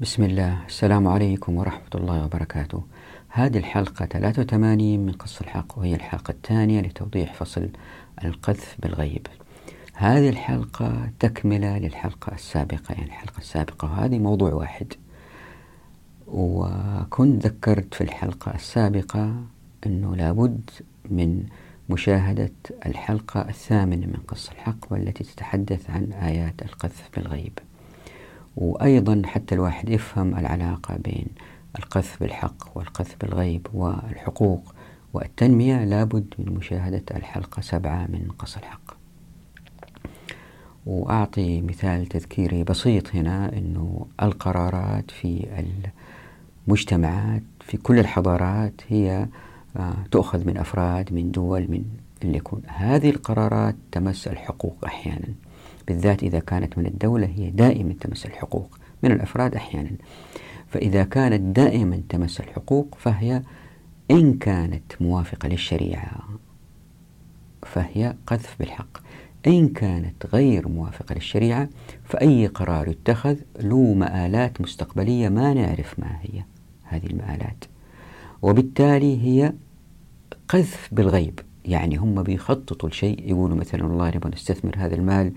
بسم الله. السلام عليكم ورحمة الله وبركاته. هذه الحلقة 83 من قص الحق وهي الحلقة الثانية لتوضيح فصل القذف بالغيب. هذه الحلقة تكملة للحلقة السابقة يعني الحلقة السابقة وهذه موضوع واحد. وكنت ذكرت في الحلقة السابقة أنه لابد من مشاهدة الحلقة الثامنة من قص الحق والتي تتحدث عن آيات القذف بالغيب. وأيضا حتى الواحد يفهم العلاقة بين القذف بالحق والقذف بالغيب والحقوق والتنمية لابد من مشاهدة الحلقة سبعة من قص الحق. وأعطي مثال تذكيري بسيط هنا أنه القرارات في المجتمعات في كل الحضارات هي آه، تؤخذ من أفراد من دول من اللي يكون. هذه القرارات تمس الحقوق أحيانا. بالذات إذا كانت من الدولة هي دائما تمس الحقوق. من الأفراد أحيانا. فإذا كانت دائما تمس الحقوق فهي إن كانت موافقة للشريعة فهي قذف بالحق. إن كانت غير موافقة للشريعة فأي قرار يتخذ له مآلات مستقبلية ما نعرف ما هي هذه المآلات. وبالتالي هي قذف بالغيب. يعني هم بيخططوا لشيء يقولوا مثلا والله نبغى نستثمر هذا المال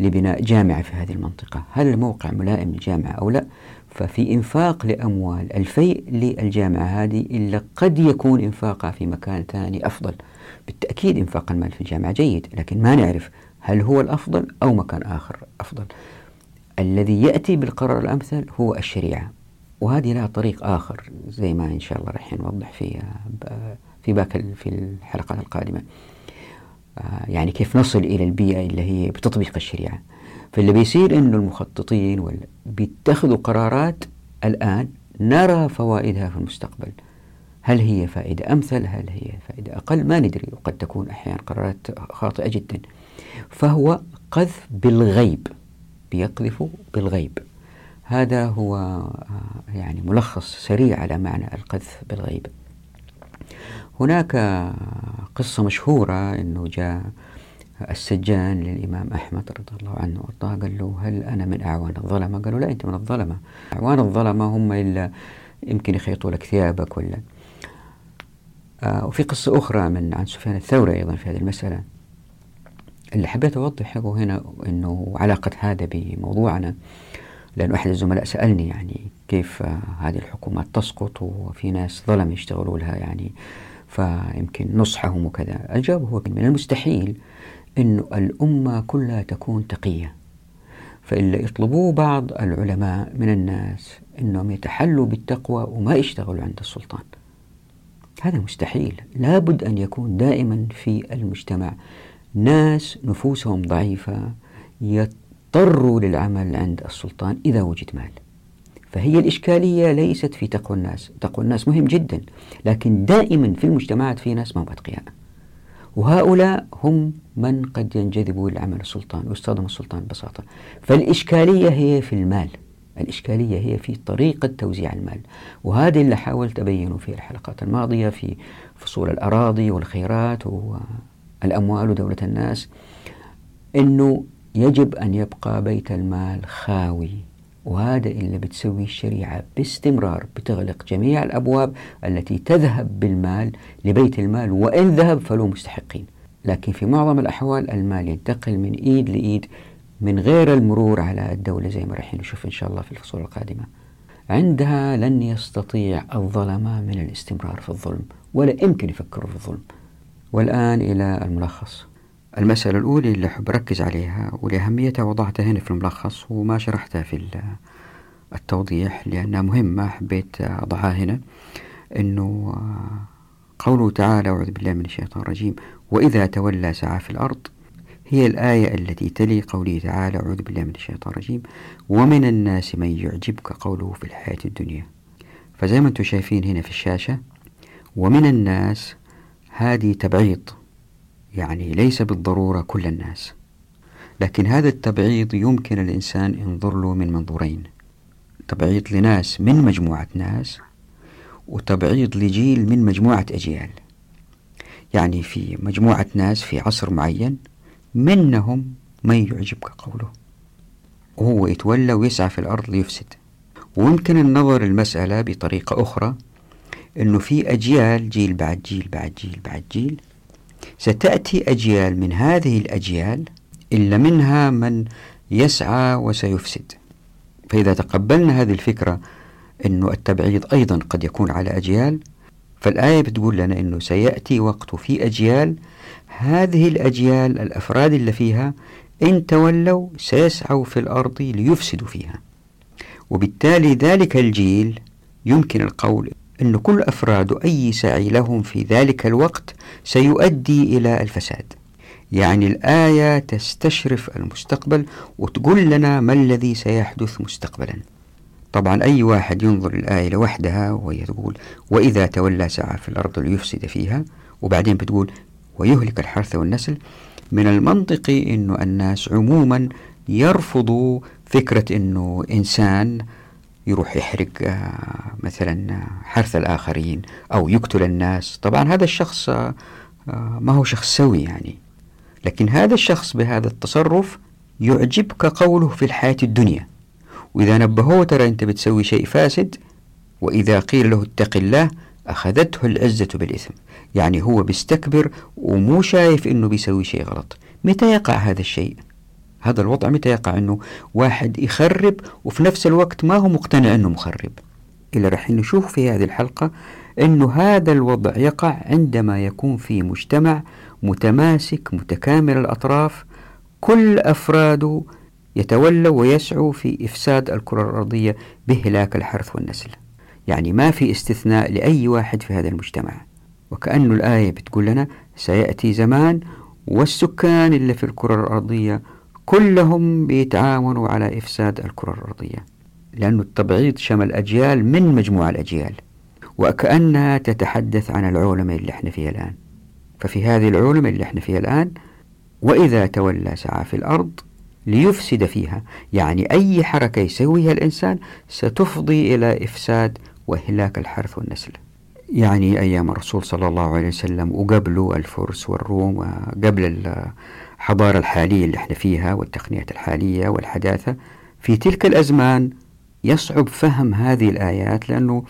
لبناء جامعة في هذه المنطقة. هل الموقع ملائم للجامعة أو لا؟ ففي إنفاق لأموال الفيء للجامعة هذه إلا قد يكون إنفاقها في مكان ثاني أفضل. بالتأكيد إنفاق المال في الجامعة جيد لكن ما نعرف هل هو الأفضل أو مكان آخر أفضل. الذي يأتي بالقرار الأمثل هو الشريعة وهذه لها طريق آخر زي ما إن شاء الله راح نوضح في في باك في الحلقات القادمة. يعني كيف نصل إلى البيئة اللي هي بتطبيق الشريعة. فاللي بيصير إنه المخططين بيتخذوا قرارات الآن نرى فوائدها في المستقبل. هل هي فائدة أمثل؟ هل هي فائدة أقل؟ ما ندري. وقد تكون أحيانا قرارات خاطئة جدا. فهو قذف بالغيب. بيقذف بالغيب. هذا هو آه، يعني ملخص سريع على معنى القذف بالغيب. هناك قصة مشهورة أنه جاء السجان للإمام أحمد رضي الله عنه وأرضاه. قال له هل أنا من أعوان الظلمة؟ قالوا لا أنت من الظلمة. أعوان الظلمة هم إلا يمكن يخيطوا لك ثيابك ولا. آه وفي قصة أخرى من عن سفيان الثوري أيضا في هذه المسألة. اللي حبيت أوضحه هنا أنه علاقة هذا بموضوعنا لأن أحد الزملاء سألني يعني كيف آه هذه الحكومات تسقط وفي ناس ظلم يشتغلوا لها يعني فيمكن نصحهم وكذا. الجواب هو من المستحيل أن الأمة كلها تكون تقية فإلا يطلبوه بعض العلماء من الناس أنهم يتحلوا بالتقوى وما يشتغلوا عند السلطان. هذا مستحيل. لابد أن يكون دائما في المجتمع ناس نفوسهم ضعيفة يضطروا للعمل عند السلطان إذا وجد مال. فهي الإشكالية ليست في تقوى الناس. تقوى الناس مهم جدا لكن دائما في المجتمعات في ناس ما أتقياء وهؤلاء هم من قد ينجذبوا إلى عمل السلطان ويصطدم السلطان ببساطة. فالإشكالية هي في المال. الإشكالية هي في طريقة توزيع المال. وهذا اللي حاولت أبينه في الحلقات الماضية في فصول الأراضي والخيرات والأموال ودولة الناس أنه يجب أن يبقى بيت المال خاوي. وهذا اللي بتسوي الشريعة باستمرار بتغلق جميع الأبواب التي تذهب بالمال لبيت المال وإن ذهب فله مستحقين. لكن في معظم الأحوال المال ينتقل من إيد لإيد من غير المرور على الدولة زي ما راح نشوف إن شاء الله في الفصول القادمة. عندها لن يستطيع الظلماء من الاستمرار في الظلم ولا يمكن يفكروا في الظلم. والآن إلى الملخص. المسألة الأولى اللي أحب أركز عليها ولأهميتها وضعتها هنا في الملخص وما شرحتها في التوضيح لأنها مهمة حبيت أضعها هنا أنه قوله تعالى أعوذ بالله من الشيطان الرجيم وإذا تولى سعى في الأرض هي الآية التي تلي قوله تعالى أعوذ بالله من الشيطان الرجيم ومن الناس من يعجبك قوله في الحياة الدنيا فزي ما أنتم شايفين هنا في الشاشة ومن الناس هذه تبعيض. يعني ليس بالضرورة كل الناس. لكن هذا التبعيض يمكن الإنسان ينظر له من منظورين. تبعيض لناس من مجموعة ناس وتبعيض لجيل من مجموعة أجيال. يعني في مجموعة ناس في عصر معين منهم من يعجبك قوله. وهو يتولى ويسعى في الأرض ليفسد. ويمكن النظر المسألة بطريقة أخرى أنه في أجيال جيل بعد جيل بعد جيل بعد جيل ستأتي أجيال من هذه الأجيال إلا منها من يسعى وسيفسد. فإذا تقبلنا هذه الفكرة أنه التبعيض أيضا قد يكون على أجيال فالآية بتقول لنا أنه سيأتي وقت في أجيال هذه الأجيال الأفراد اللي فيها إن تولوا سيسعوا في الأرض ليفسدوا فيها. وبالتالي ذلك الجيل يمكن القول أن كل أفراد أي سعي لهم في ذلك الوقت سيؤدي إلى الفساد. يعني الآية تستشرف المستقبل وتقول لنا ما الذي سيحدث مستقبلا. طبعا أي واحد ينظر الآية لوحدها وهي تقول وإذا تولى سعى في الأرض ليفسد فيها وبعدين بتقول ويهلك الحرث والنسل من المنطقي أنه الناس عموما يرفضوا فكرة أنه إنسان يروح يحرق آه، مثلا حرث الآخرين أو يقتل الناس. طبعا هذا الشخص آه، ما هو شخص سوي يعني. لكن هذا الشخص بهذا التصرف يعجبك قوله في الحياة الدنيا. وإذا نبهوه ترى أنت بتسوي شيء فاسد وإذا قيل له اتق الله أخذته العزة بالإثم. يعني هو بيستكبر ومو شايف أنه بيسوي شيء غلط. متى يقع هذا الشيء؟ هذا الوضع متى يقع؟ أنه واحد يخرب وفي نفس الوقت ما هو مقتنع أنه مخرب. إلا رح نشوف في هذه الحلقة أنه هذا الوضع يقع عندما يكون في مجتمع متماسك متكامل الأطراف كل أفراده يتولوا ويسعوا في إفساد الكرة الأرضية بهلاك الحرث والنسل. يعني ما في استثناء لأي واحد في هذا المجتمع. وكأن الآية بتقول لنا سيأتي زمان والسكان اللي في الكرة الأرضية كلهم بيتعاونوا على إفساد الكرة الأرضية لأن التبعيض شمل أجيال من مجموعة الأجيال وكأنها تتحدث عن العولمة اللي إحنا فيها الآن. ففي هذه العولمة اللي إحنا فيها الآن وإذا تولى سعى في الأرض ليفسد فيها يعني أي حركة يسويها الإنسان ستفضي إلى إفساد وإهلاك الحرث والنسل. يعني أيام الرسول صلى الله عليه وسلم وقبله الفرس والروم وقبل الحضارة الحالية اللي إحنا فيها والتقنيات الحالية والحداثة. في تلك الأزمان يصعب فهم هذه الآيات لأنه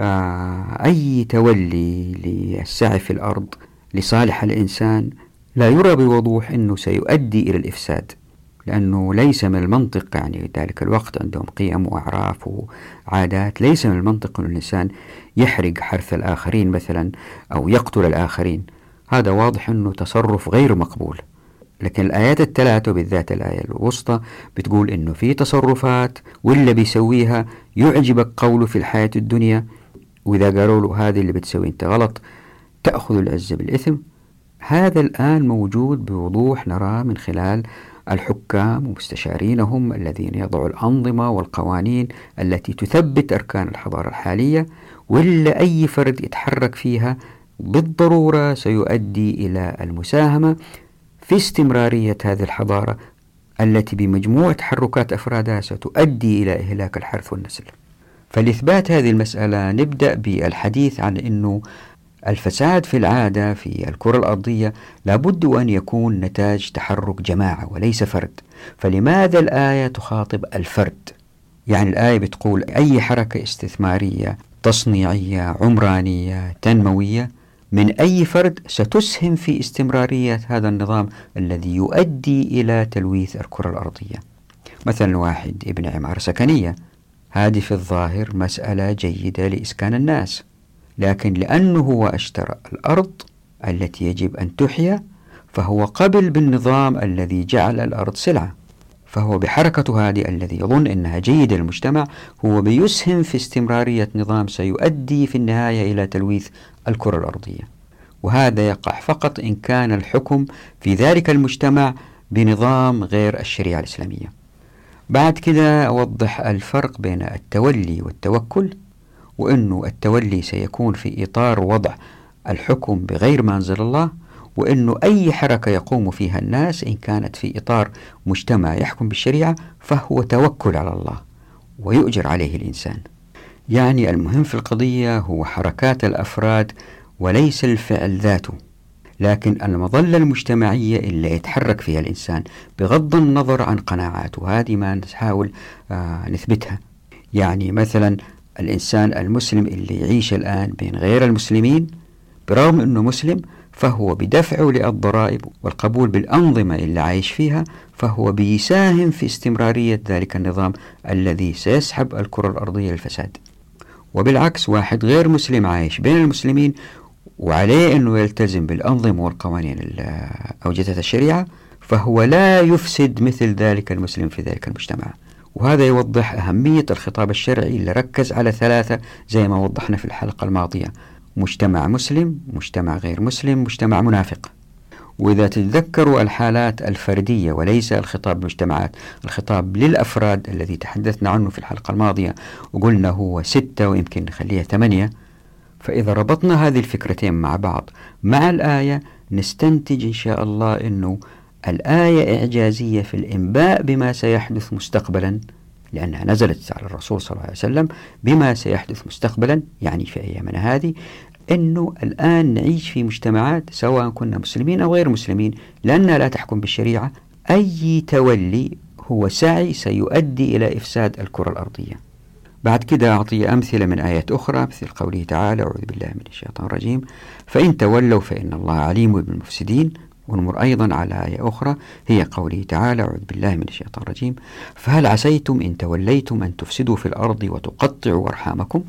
آه أي تولي للسعي في الأرض لصالح الإنسان لا يرى بوضوح أنه سيؤدي إلى الإفساد لأنه ليس من المنطق يعني ذلك الوقت عندهم قيم وأعراف وعادات ليس من المنطق أن الإنسان يحرق حرث الآخرين مثلا أو يقتل الآخرين. هذا واضح أنه تصرف غير مقبول. لكن الآيات الثلاثة بالذات الآية الوسطى بتقول إنه في تصرفات واللي بيسويها يعجبك قوله في الحياة الدنيا وإذا قالوا له هذه اللي بتسوي أنت غلط تأخذ العزة بالإثم. هذا الآن موجود بوضوح نراه من خلال الحكام ومستشارينهم الذين يضعوا الأنظمة والقوانين التي تثبت أركان الحضارة الحالية ولا أي فرد يتحرك فيها بالضرورة سيؤدي إلى المساهمة. في استمرارية هذه الحضارة التي بمجموع تحركات أفرادها ستؤدي إلى إهلاك الحرث والنسل. فلإثبات هذه المسألة نبدأ بالحديث عن أنه الفساد في العادة في الكرة الأرضية لابد أن يكون نتاج تحرك جماعة وليس فرد. فلماذا الآية تخاطب الفرد؟ يعني الآية بتقول أي حركة استثمارية تصنيعية عمرانية تنموية من أي فرد ستسهم في استمرارية هذا النظام الذي يؤدي إلى تلويث الكرة الأرضية؟ مثلا واحد ابن عمارة سكنية. هذه في الظاهر مسألة جيدة لإسكان الناس. لكن لأنه هو أشترى الأرض التي يجب أن تحيا فهو قبل بالنظام الذي جعل الأرض سلعة. فهو بحركته هذه الذي يظن أنها جيدة للمجتمع هو بيسهم في استمرارية نظام سيؤدي في النهاية إلى تلويث الكرة الأرضية. وهذا يقع فقط إن كان الحكم في ذلك المجتمع بنظام غير الشريعة الإسلامية. بعد كده أوضح الفرق بين التولي والتوكل وأنه التولي سيكون في إطار وضع الحكم بغير ما أنزل الله وأنه أي حركة يقوم فيها الناس إن كانت في إطار مجتمع يحكم بالشريعة فهو توكل على الله ويؤجر عليه الإنسان. يعني المهم في القضية هو حركات الأفراد وليس الفعل ذاته لكن المظلة المجتمعية اللي يتحرك فيها الإنسان بغض النظر عن قناعاته هذه ما نحاول آه نثبتها. يعني مثلا الإنسان المسلم اللي يعيش الآن بين غير المسلمين برغم أنه مسلم فهو بدفعه للضرائب والقبول بالأنظمة اللي عايش فيها فهو بيساهم في استمرارية ذلك النظام الذي سيسحب الكرة الأرضية للفساد. وبالعكس واحد غير مسلم عايش بين المسلمين وعليه أنه يلتزم بالأنظمة والقوانين اللي أوجدتها الشريعة فهو لا يفسد مثل ذلك المسلم في ذلك المجتمع. وهذا يوضح أهمية الخطاب الشرعي اللي ركز على ثلاثة زي ما وضحنا في الحلقة الماضية مجتمع مسلم مجتمع غير مسلم مجتمع منافق. وإذا تتذكروا الحالات الفردية وليس الخطاب المجتمعات الخطاب للأفراد الذي تحدثنا عنه في الحلقة الماضية وقلنا هو ستة ويمكن نخليها ثمانية فإذا ربطنا هذه الفكرتين مع بعض مع الآية نستنتج إن شاء الله أنه الآية إعجازية في الإنباء بما سيحدث مستقبلا لأنها نزلت على الرسول صلى الله عليه وسلم بما سيحدث مستقبلا يعني في أيامنا هذه أنه الآن نعيش في مجتمعات سواء كنا مسلمين أو غير مسلمين لأنها لا تحكم بالشريعة. أي تولي هو سعي سيؤدي إلى إفساد الكرة الأرضية. بعد كده أعطي أمثلة من آيات أخرى مثل قوله تعالى أعوذ بالله من الشيطان الرجيم فإن تولوا فإن الله عليم بالمفسدين. ونمر أيضا على آية أخرى هي قوله تعالى أعوذ بالله من الشيطان الرجيم فهل عسيتم إن توليتم أن تفسدوا في الأرض وتقطعوا أرحامكم؟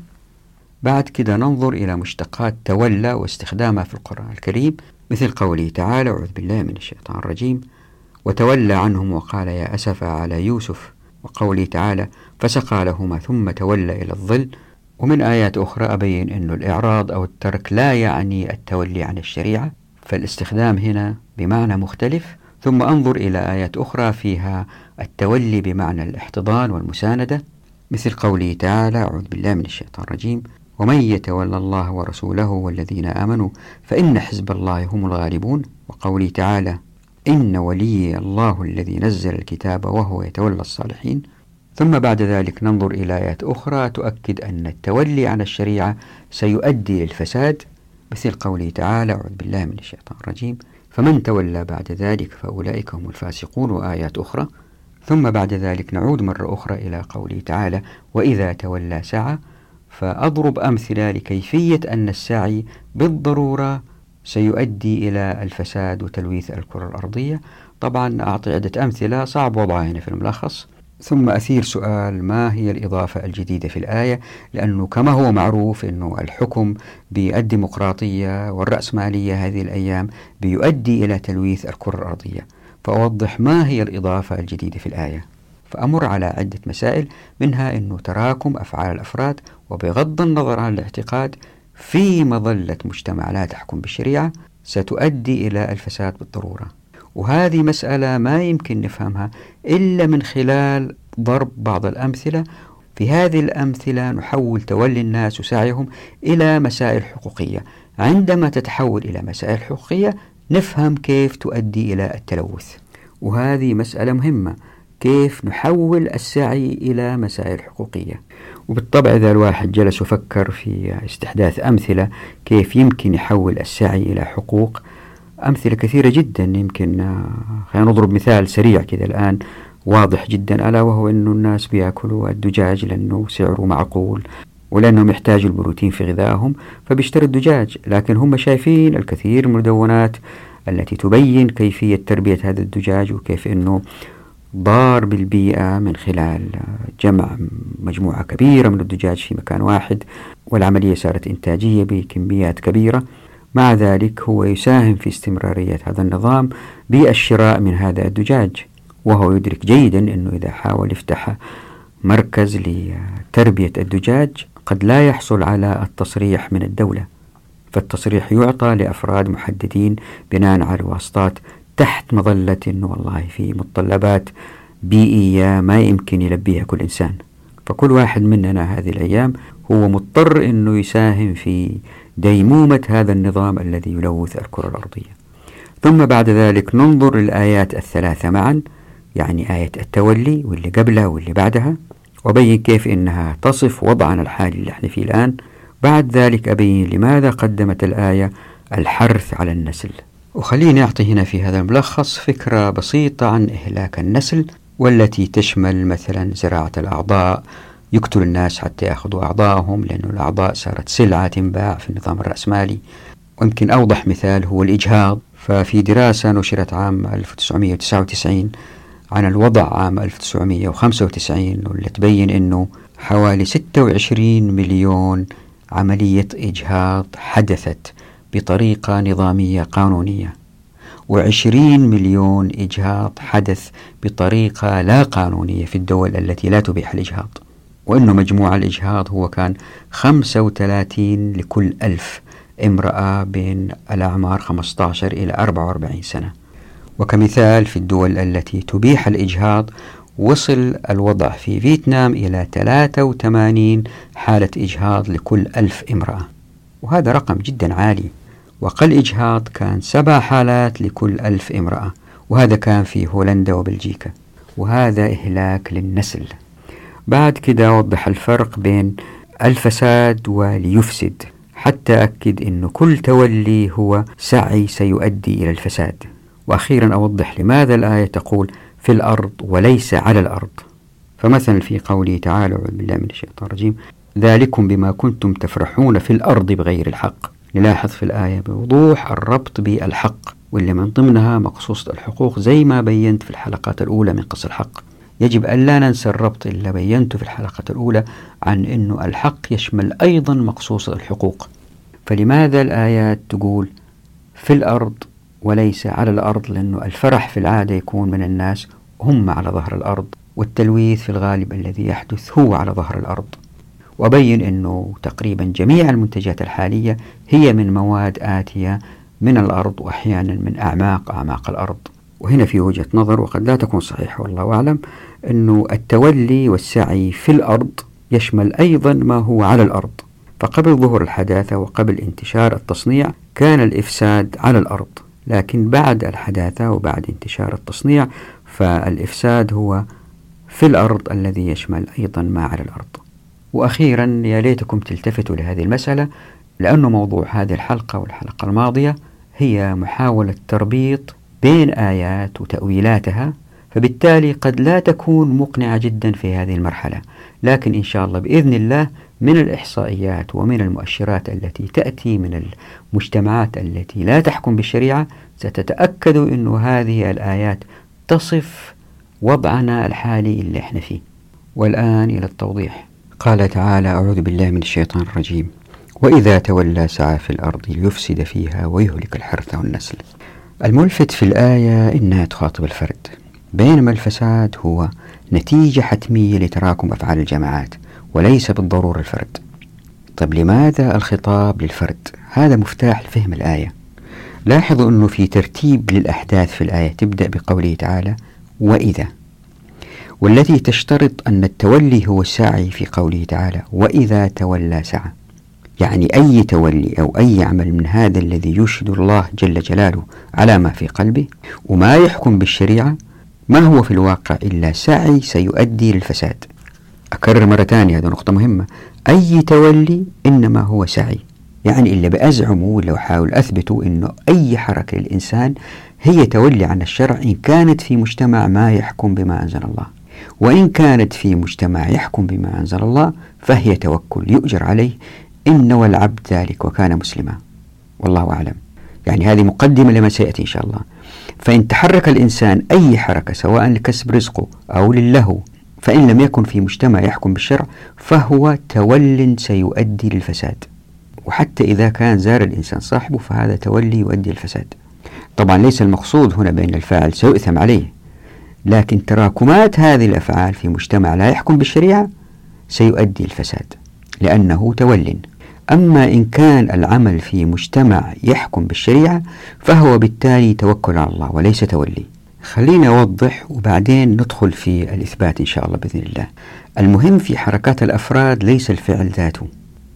بعد كده ننظر إلى مشتقات تولى واستخدامها في القرآن الكريم مثل قوله تعالى أعوذ بالله من الشيطان الرجيم وتولى عنهم وقال يا أسف على يوسف وقوله تعالى فسقى لهما ثم تولى إلى الظل ومن آيات أخرى أبين أن الإعراض أو الترك لا يعني التولي عن الشريعة فالاستخدام هنا بمعنى مختلف. ثم أنظر إلى آيات أخرى فيها التولي بمعنى الاحتضان والمساندة مثل قوله تعالى أعوذ بالله من الشيطان الرجيم ومن يتولى الله ورسوله والذين آمنوا فإن حزب الله هم الغالبون. وقوله تعالى إن ولي الله الذي نزل الكتاب وهو يتولى الصالحين. ثم بعد ذلك ننظر إلى آيات أخرى تؤكد أن التولي عن الشريعة سيؤدي للفساد. مثل قوله تعالى أعوذ بالله من الشيطان الرجيم. فمن تولى بعد ذلك فأولئك هم الفاسقون. وآيات أخرى. ثم بعد ذلك نعود مرة أخرى إلى قوله تعالى وإذا تولى سعى فأضرب أمثلة لكيفية أن السعي بالضرورة سيؤدي إلى الفساد وتلويث الكرة الأرضية. طبعا أعطي عدة أمثلة صعب وضعها هنا في الملخص. ثم أثير سؤال ما هي الإضافة الجديدة في الآية؟ لأنه كما هو معروف أنه الحكم بالديمقراطية والرأسمالية هذه الأيام بيؤدي إلى تلويث الكرة الأرضية. فأوضح ما هي الإضافة الجديدة في الآية. فأمر على عدة مسائل منها أنه تراكم أفعال الأفراد وبغض النظر عن الاعتقاد في مظلة مجتمع لا تحكم بالشريعة ستؤدي إلى الفساد بالضرورة. وهذه مسألة ما يمكن نفهمها إلا من خلال ضرب بعض الأمثلة. في هذه الأمثلة نحول تولي الناس وسعيهم إلى مسائل حقوقية. عندما تتحول إلى مسائل حقوقية نفهم كيف تؤدي إلى التلوث. وهذه مسألة مهمة. كيف نحول السعي إلى مسائل حقوقية. وبالطبع إذا الواحد جلس وفكر في استحداث أمثلة كيف يمكن يحول السعي إلى حقوق أمثلة كثيرة جدا. يمكن آه، خلينا نضرب مثال سريع كذا الآن واضح جدا ألا وهو أنه الناس بيأكلوا الدجاج لأنه سعره معقول ولأنهم يحتاجوا البروتين في غذائهم فبيشتروا الدجاج. لكن هم شايفين الكثير من المدونات التي تبين كيفية تربية هذا الدجاج وكيف أنه ضار بالبيئة من خلال جمع مجموعة كبيرة من الدجاج في مكان واحد والعملية صارت إنتاجية بكميات كبيرة. مع ذلك هو يساهم في استمرارية هذا النظام بالشراء من هذا الدجاج وهو يدرك جيدا أنه إذا حاول يفتح مركز لتربية الدجاج قد لا يحصل على التصريح من الدولة فالتصريح يعطى لأفراد محددين بناء على الواسطات تحت مظلة أنه والله في متطلبات بيئية ما يمكن يلبيها كل إنسان. فكل واحد مننا هذه الأيام هو مضطر أنه يساهم في ديمومة هذا النظام الذي يلوث الكرة الأرضية. ثم بعد ذلك ننظر الآيات الثلاثة معا يعني آية التولي واللي قبلها واللي بعدها وبين كيف إنها تصف وضعنا الحالي اللي إحنا فيه الآن. بعد ذلك أبين لماذا قدمت الآية الحرث على النسل. وخليني أعطي هنا في هذا الملخص فكرة بسيطة عن إهلاك النسل والتي تشمل مثلا زراعة الأعضاء. يقتل الناس حتى يأخذوا أعضائهم لأن الأعضاء صارت سلعة تنباع في النظام الرأسمالي. ويمكن أوضح مثال هو الإجهاض. ففي دراسة نشرت عام 1999 عن الوضع عام 1995 واللي تبين أنه حوالي 26 مليون عملية إجهاض حدثت. بطريقة نظامية قانونية. وعشرين مليون إجهاض حدث بطريقة لا قانونية في الدول التي لا تبيح الإجهاض. وأنه مجموع الإجهاض هو كان 35 لكل ألف امرأة بين الأعمار 15 إلى 44 سنة. وكمثال في الدول التي تبيح الإجهاض وصل الوضع في فيتنام إلى 83 حالة إجهاض لكل ألف امرأة. وهذا رقم جدا عالي. وقل إجهاض كان سبع حالات لكل ألف امرأة وهذا كان في هولندا وبلجيكا وهذا إهلاك للنسل. بعد كده أوضح الفرق بين الفساد وليفسد حتى أكد أن كل تولي هو سعي سيؤدي إلى الفساد. وأخيرا أوضح لماذا الآية تقول في الأرض وليس على الأرض. فمثلا في قوله تعالى بالله من الشيطان الرجيم ذلكم بما كنتم تفرحون في الأرض بغير الحق. نلاحظ في الآية بوضوح الربط بالحق واللي من ضمنها مقصوصة الحقوق زي ما بينت في الحلقات الأولى من قص الحق. يجب أن لا ننسى الربط اللي بينته في الحلقة الأولى عن أنه الحق يشمل أيضا مقصوصة الحقوق. فلماذا الآيات تقول في الأرض وليس على الأرض؟ لأنه الفرح في العادة يكون من الناس هم على ظهر الأرض والتلويث في الغالب الذي يحدث هو على ظهر الأرض. وبين أنه تقريبا جميع المنتجات الحالية هي من مواد آتية من الأرض وأحيانا من أعماق أعماق الأرض. وهنا في وجهة نظر وقد لا تكون صحيحة والله أعلم أنه التولي والسعي في الأرض يشمل أيضا ما هو على الأرض. فقبل ظهور الحداثة وقبل انتشار التصنيع كان الإفساد على الأرض لكن بعد الحداثة وبعد انتشار التصنيع فالإفساد هو في الأرض الذي يشمل أيضا ما على الأرض. وأخيرا يا ليتكم تلتفتوا لهذه المسألة لأن موضوع هذه الحلقة والحلقة الماضية هي محاولة تربيط بين آيات وتأويلاتها فبالتالي قد لا تكون مقنعة جدا في هذه المرحلة. لكن إن شاء الله بإذن الله من الإحصائيات ومن المؤشرات التي تأتي من المجتمعات التي لا تحكم بالشريعة ستتأكدوا أن هذه الآيات تصف وضعنا الحالي اللي إحنا فيه. والآن إلى التوضيح. قال تعالى أعوذ بالله من الشيطان الرجيم. وإذا تولى سعى في الأرض ليفسد فيها ويهلك الحرث والنسل. الملفت في الآية إنها تخاطب الفرد. بينما الفساد هو نتيجة حتمية لتراكم أفعال الجماعات وليس بالضرورة الفرد. طيب لماذا الخطاب للفرد؟ هذا مفتاح لفهم الآية. لاحظوا أنه في ترتيب للأحداث في الآية تبدأ بقوله تعالى وإذا. والتي تشترط أن التولي هو السعي في قوله تعالى وإذا تولى سعى. يعني أي تولي أو أي عمل من هذا الذي يشهد الله جل جلاله على ما في قلبه وما يحكم بالشريعة ما هو في الواقع إلا سعي سيؤدي للفساد. أكرر مرة ثانية هذه نقطة مهمة. أي تولي إنما هو سعي. يعني اللي بأزعمه ولا أحاول أثبته إنه أي حركة للإنسان هي تولي عن الشرع إن كانت في مجتمع ما يحكم بما أنزل الله. وإن كانت في مجتمع يحكم بما أنزل الله فهي توكل يؤجر عليه. إن نوى العبد ذلك وكان مسلما. والله أعلم. يعني هذه مقدمة لما سيأتي إن شاء الله. فإن تحرك الإنسان أي حركة سواء لكسب رزقه أو للهو فإن لم يكن في مجتمع يحكم بالشرع فهو تول سيؤدي للفساد. وحتى إذا كان زار الإنسان صاحبه فهذا تولي يؤدي للفساد. طبعا ليس المقصود هنا بأن الفاعل سيؤثم عليه. لكن تراكمات هذه الأفعال في مجتمع لا يحكم بالشريعة سيؤدي الفساد لأنه تول. أما إن كان العمل في مجتمع يحكم بالشريعة فهو بالتالي توكل على الله وليس تولي. خلينا أوضح وبعدين ندخل في الإثبات إن شاء الله بإذن الله. المهم في حركات الأفراد ليس الفعل ذاته.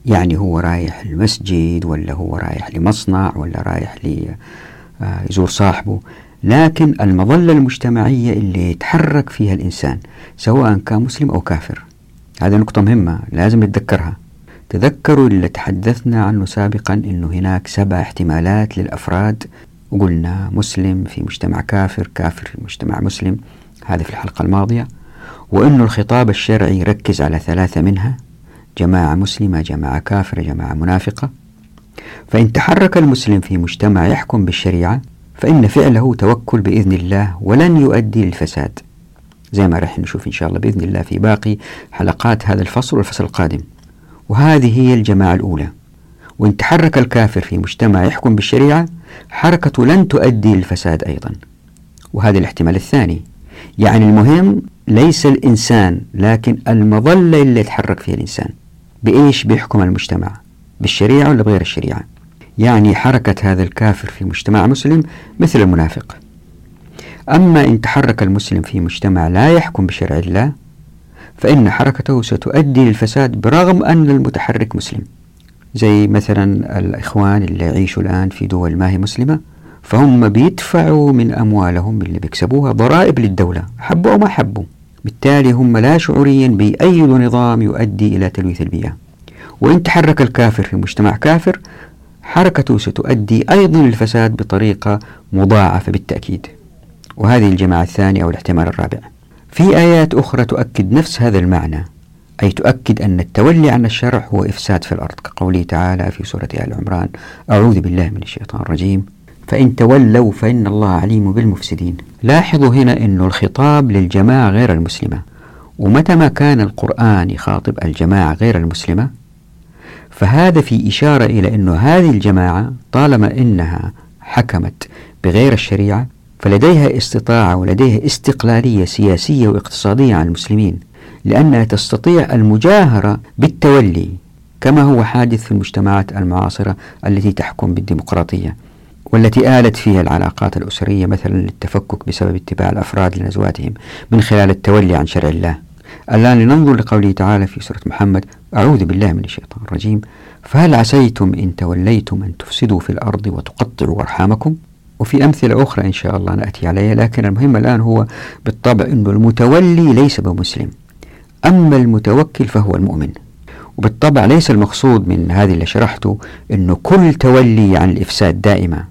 يعني هو رايح المسجد ولا هو رايح لمصنع ولا رايح ليزور صاحبه. لكن المظلة المجتمعية اللي يتحرك فيها الإنسان سواء كان مسلم أو كافر. هذه نقطة مهمة لازم نتذكرها. تذكروا اللي تحدثنا عنه سابقا أنه هناك سبع احتمالات للأفراد. وقلنا مسلم في مجتمع كافر كافر في مجتمع مسلم. هذا في الحلقة الماضية. وأن الخطاب الشرعي يركز على ثلاثة منها. جماعة مسلمة جماعة كافرة جماعة منافقة. فإن تحرك المسلم في مجتمع يحكم بالشريعة فإن فعله توكل بإذن الله ولن يؤدي للفساد. زي ما رح نشوف إن شاء الله بإذن الله في باقي حلقات هذا الفصل والفصل القادم. وهذه هي الجماعة الأولى. وإن تحرك الكافر في مجتمع يحكم بالشريعة حركته لن تؤدي للفساد أيضا. وهذا الاحتمال الثاني. يعني المهم ليس الإنسان لكن المظلة اللي يتحرك فيها الإنسان. بإيش؟ بيحكم المجتمع. بالشريعة ولا بغير الشريعة؟ يعني حركة هذا الكافر في مجتمع مسلم مثل المنافق. أما إن تحرك المسلم في مجتمع لا يحكم بشرع الله فإن حركته ستؤدي للفساد برغم أن المتحرك مسلم. زي مثلا الإخوان اللي يعيشوا الآن في دول ما هي مسلمة فهم بيدفعوا من أموالهم اللي بيكسبوها ضرائب للدولة حبوا أو ما حبوا. بالتالي هم لا شعوريا بيأيدوا نظام يؤدي إلى تلويث البيئة. وإن تحرك الكافر في مجتمع كافر حركته ستؤدي أيضا للفساد بطريقة مضاعفة بالتأكيد. وهذه الجماعة الثانية أو الاحتمال الرابع. في آيات أخرى تؤكد نفس هذا المعنى أي تؤكد أن التولي عن الشرع هو إفساد في الأرض كقوله تعالى في سورة آل عمران أعوذ بالله من الشيطان الرجيم فإن تولوا فإن الله عليم بالمفسدين لاحظوا هنا أن الخطاب للجماعة غير المسلمة. ومتى ما كان القرآن يخاطب الجماعة غير المسلمة؟ فهذا في إشارة إلى أن هذه الجماعة طالما أنها حكمت بغير الشريعة فلديها استطاعة ولديها استقلالية سياسية واقتصادية عن المسلمين لأنها تستطيع المجاهرة بالتولي كما هو حادث في المجتمعات المعاصرة التي تحكم بالديمقراطية والتي آلت فيها العلاقات الأسرية مثلا للتفكك بسبب اتباع الأفراد لأزواجهم من خلال التولي عن شرع الله. الآن لننظر لقوله تعالى في سورة محمد أعوذ بالله من الشيطان الرجيم. فهل عسيتم إن توليتم أن تفسدوا في الأرض وتقطعوا أرحامكم؟ وفي أمثلة أخرى إن شاء الله نأتي عليها لكن المهم الآن هو بالطبع أنه المتولي ليس بمسلم. أما المتوكل فهو المؤمن. وبالطبع ليس المقصود من هذه اللي شرحته أنه كل تولي عن الإفساد دائما.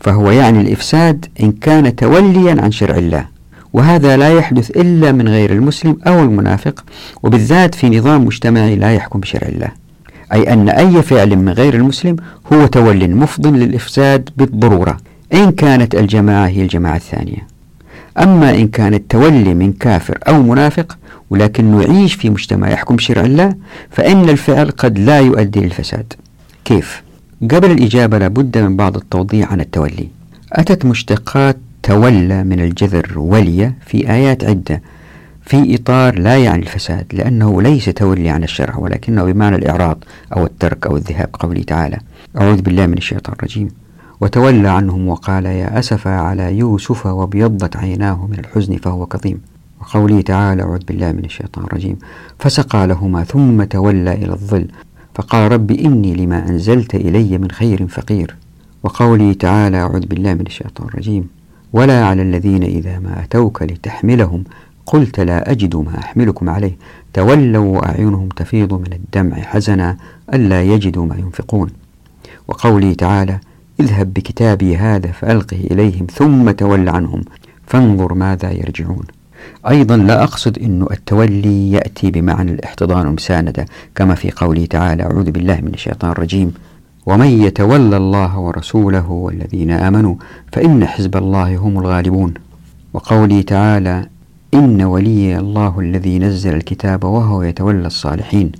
فهو يعني الإفساد إن كان توليا عن شرع الله. وهذا لا يحدث إلا من غير المسلم أو المنافق وبالذات في نظام مجتمعي لا يحكم بشرع الله. أي أن أي فعل من غير المسلم هو تول مفض للإفساد بالضرورة إن كانت الجماعة هي الجماعة الثانية. أما إن كان التولي من كافر أو منافق ولكنه يعيش في مجتمع يحكم بشرع الله فإن الفعل قد لا يؤدي للفساد. كيف؟ قبل الإجابة لابد من بعض التوضيح عن التولي. أتت مشتقات تولى من الجذر ولي في آيات عدة في إطار لا يعني الفساد لأنه ليس تولي عن الشرع ولكنه بمعنى الإعراض أو الترك أو الذهاب قوله تعالى. أعوذ بالله من الشيطان الرجيم. وتولى عنهم وقال يا أسفا على يوسف وابيضت عيناه من الحزن فهو كظيم. وقوله تعالى أعوذ بالله من الشيطان الرجيم. فسقى لهما ثم تولى إلى الظل فقال رب إني لما أنزلت إلي من خير فقير. وقوله تعالى أعوذ بالله من الشيطان الرجيم. ولا على الذين إذا ما أتوك لتحملهم قلت لا أجد ما أحملكم عليه. تولوا وأعينهم تفيض من الدمع حزنا ألا يجدوا ما ينفقون. وقوله تعالى اذهب بكتابي هذا فألقه إليهم ثم تول عنهم فانظر ماذا يرجعون. أيضا لا أقصد أن التولي يأتي بمعنى الاحتضان والمساندة كما في قوله تعالى أعوذ بالله من الشيطان الرجيم. ومن يتولى الله ورسوله والذين آمنوا فإن حزب الله هم الغالبون. وقوله تعالى إن ولي الله الذي نزل الكتاب وهو يتولى الصالحين.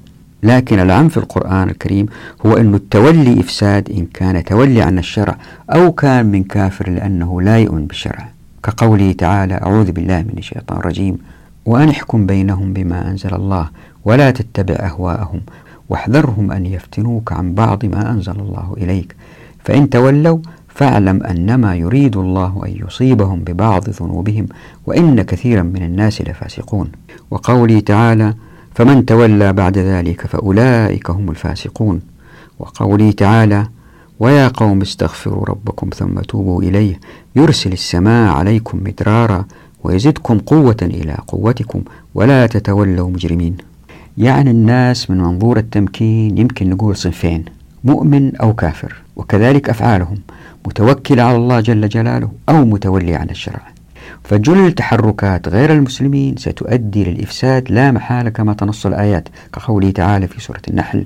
لكن العام في القرآن الكريم هو أن التولي إفساد إن كان تولي عن الشرع أو كان من كافر لأنه لا يؤمن بالشرع. كقوله تعالى أعوذ بالله من الشيطان الرجيم وأن احكم بينهم بما أنزل الله ولا تتبع أهواءهم واحذرهم أن يفتنوك عن بعض ما أنزل الله إليك. فإن تولوا فاعلم أنما يريد الله أن يصيبهم ببعض ذنوبهم وإن كثيرا من الناس لفاسقون. وقوله تعالى فمن تولى بعد ذلك فأولئك هم الفاسقون. وقوله تعالى ويا قوم استغفروا ربكم ثم توبوا إليه يرسل السماء عليكم مدرارا ويزدكم قوة إلى قوتكم ولا تتولوا مجرمين. يعني الناس من منظور التمكين يمكن نقول صنفين مؤمن أو كافر وكذلك أفعالهم متوكل على الله جل جلاله أو متولي عن الشرع. فجل تحركات غير المسلمين ستؤدي للإفساد لا محالة كما تنص الآيات كقوله تعالى في سورة النحل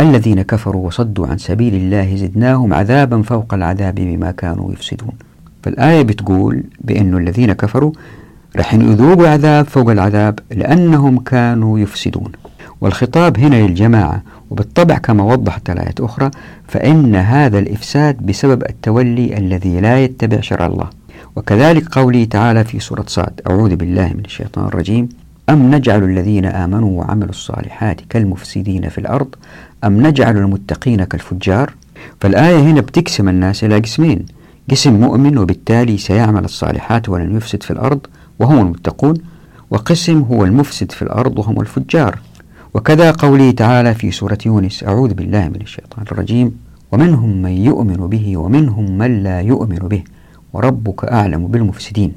الذين كفروا وصدوا عن سبيل الله زدناهم عذابا فوق العذاب بما كانوا يفسدون. فالآية بتقول بأن الذين كفروا رح يذوقوا عذاب فوق العذاب لأنهم كانوا يفسدون. والخطاب هنا للجماعة وبالطبع كما وضحت الآية أخرى فإن هذا الإفساد بسبب التولي الذي لا يتبع شرع الله. وكذلك قوله تعالى في سورة صاد أعوذ بالله من الشيطان الرجيم أم نجعل الذين آمنوا وعملوا الصالحات كالمفسدين في الأرض؟ أم نجعل المتقين كالفجار؟ فالآية هنا بتقسم الناس إلى قسمين قسم مؤمن وبالتالي سيعمل الصالحات ولن يفسد في الأرض وهم المتقون وقسم هو المفسد في الأرض وهم الفجار. وكذا قوله تعالى في سورة يونس. أعوذ بالله من الشيطان الرجيم. ومنهم من يؤمن به ومنهم من لا يؤمن به. وربك أعلم بالمفسدين.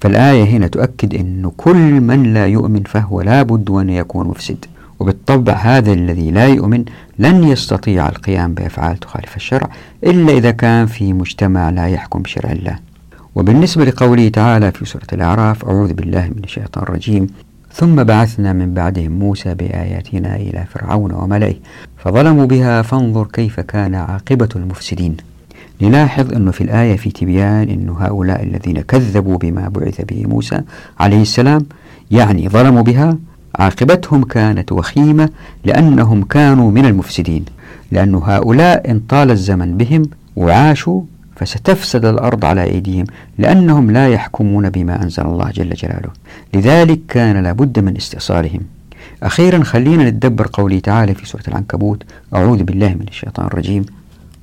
فالآية هنا تؤكد أن كل من لا يؤمن فهو لا بد أن يكون مفسد. وبالطبع هذا الذي لا يؤمن لن يستطيع القيام بأفعال تخالف الشرع إلا إذا كان في مجتمع لا يحكم بشرع الله. وبالنسبة لقوله تعالى في سورة الأعراف أعوذ بالله من الشيطان الرجيم. ثم بعثنا من بعدهم موسى بآياتنا إلى فرعون وملئه فظلموا بها فانظر كيف كان عاقبة المفسدين. نلاحظ أنه في الآية في تبيان أن هؤلاء الذين كذبوا بما بعث به موسى عليه السلام يعني ظلموا بها عاقبتهم كانت وخيمة لأنهم كانوا من المفسدين لأن هؤلاء إن طال الزمن بهم وعاشوا فستفسد الأرض على أيديهم لأنهم لا يحكمون بما أنزل الله جل جلاله. لذلك كان لابد من استئصالهم. أخيرا خلينا نتدبر قوله تعالى في سورة العنكبوت. أعوذ بالله من الشيطان الرجيم.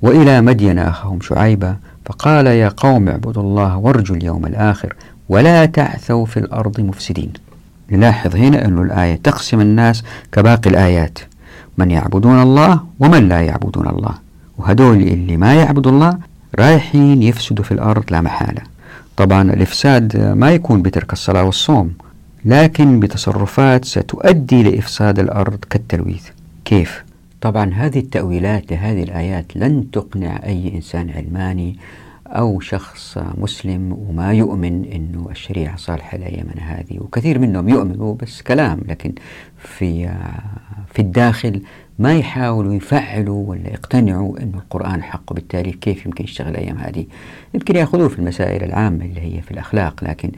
وإلى مدين أخهم شعيبا فقال يا قوم اعبدوا الله وارجوا اليوم الآخر ولا تعثوا في الأرض مفسدين. نلاحظ هنا أن الآية تقسم الناس كباقي الآيات. من يعبدون الله ومن لا يعبدون الله. وهدول اللي ما يعبدوا الله رايحين يفسدوا في الأرض لا محالة. طبعا الإفساد ما يكون بترك الصلاة والصوم لكن بتصرفات ستؤدي لإفساد الأرض كالتلويث. كيف؟ طبعا هذه التأويلات لهذه الآيات لن تقنع أي إنسان علماني أو شخص مسلم وما يؤمن أنه الشريعة صالحة لأيامنا هذه. وكثير منهم يؤمنوا بس كلام لكن في في الداخل ما يحاولوا يفعلوا ولا يقتنعوا أنه القرآن حق وبالتالي كيف يمكن يشتغل الأيام هذه؟ يمكن يأخذوه في المسائل العامة اللي هي في الأخلاق لكن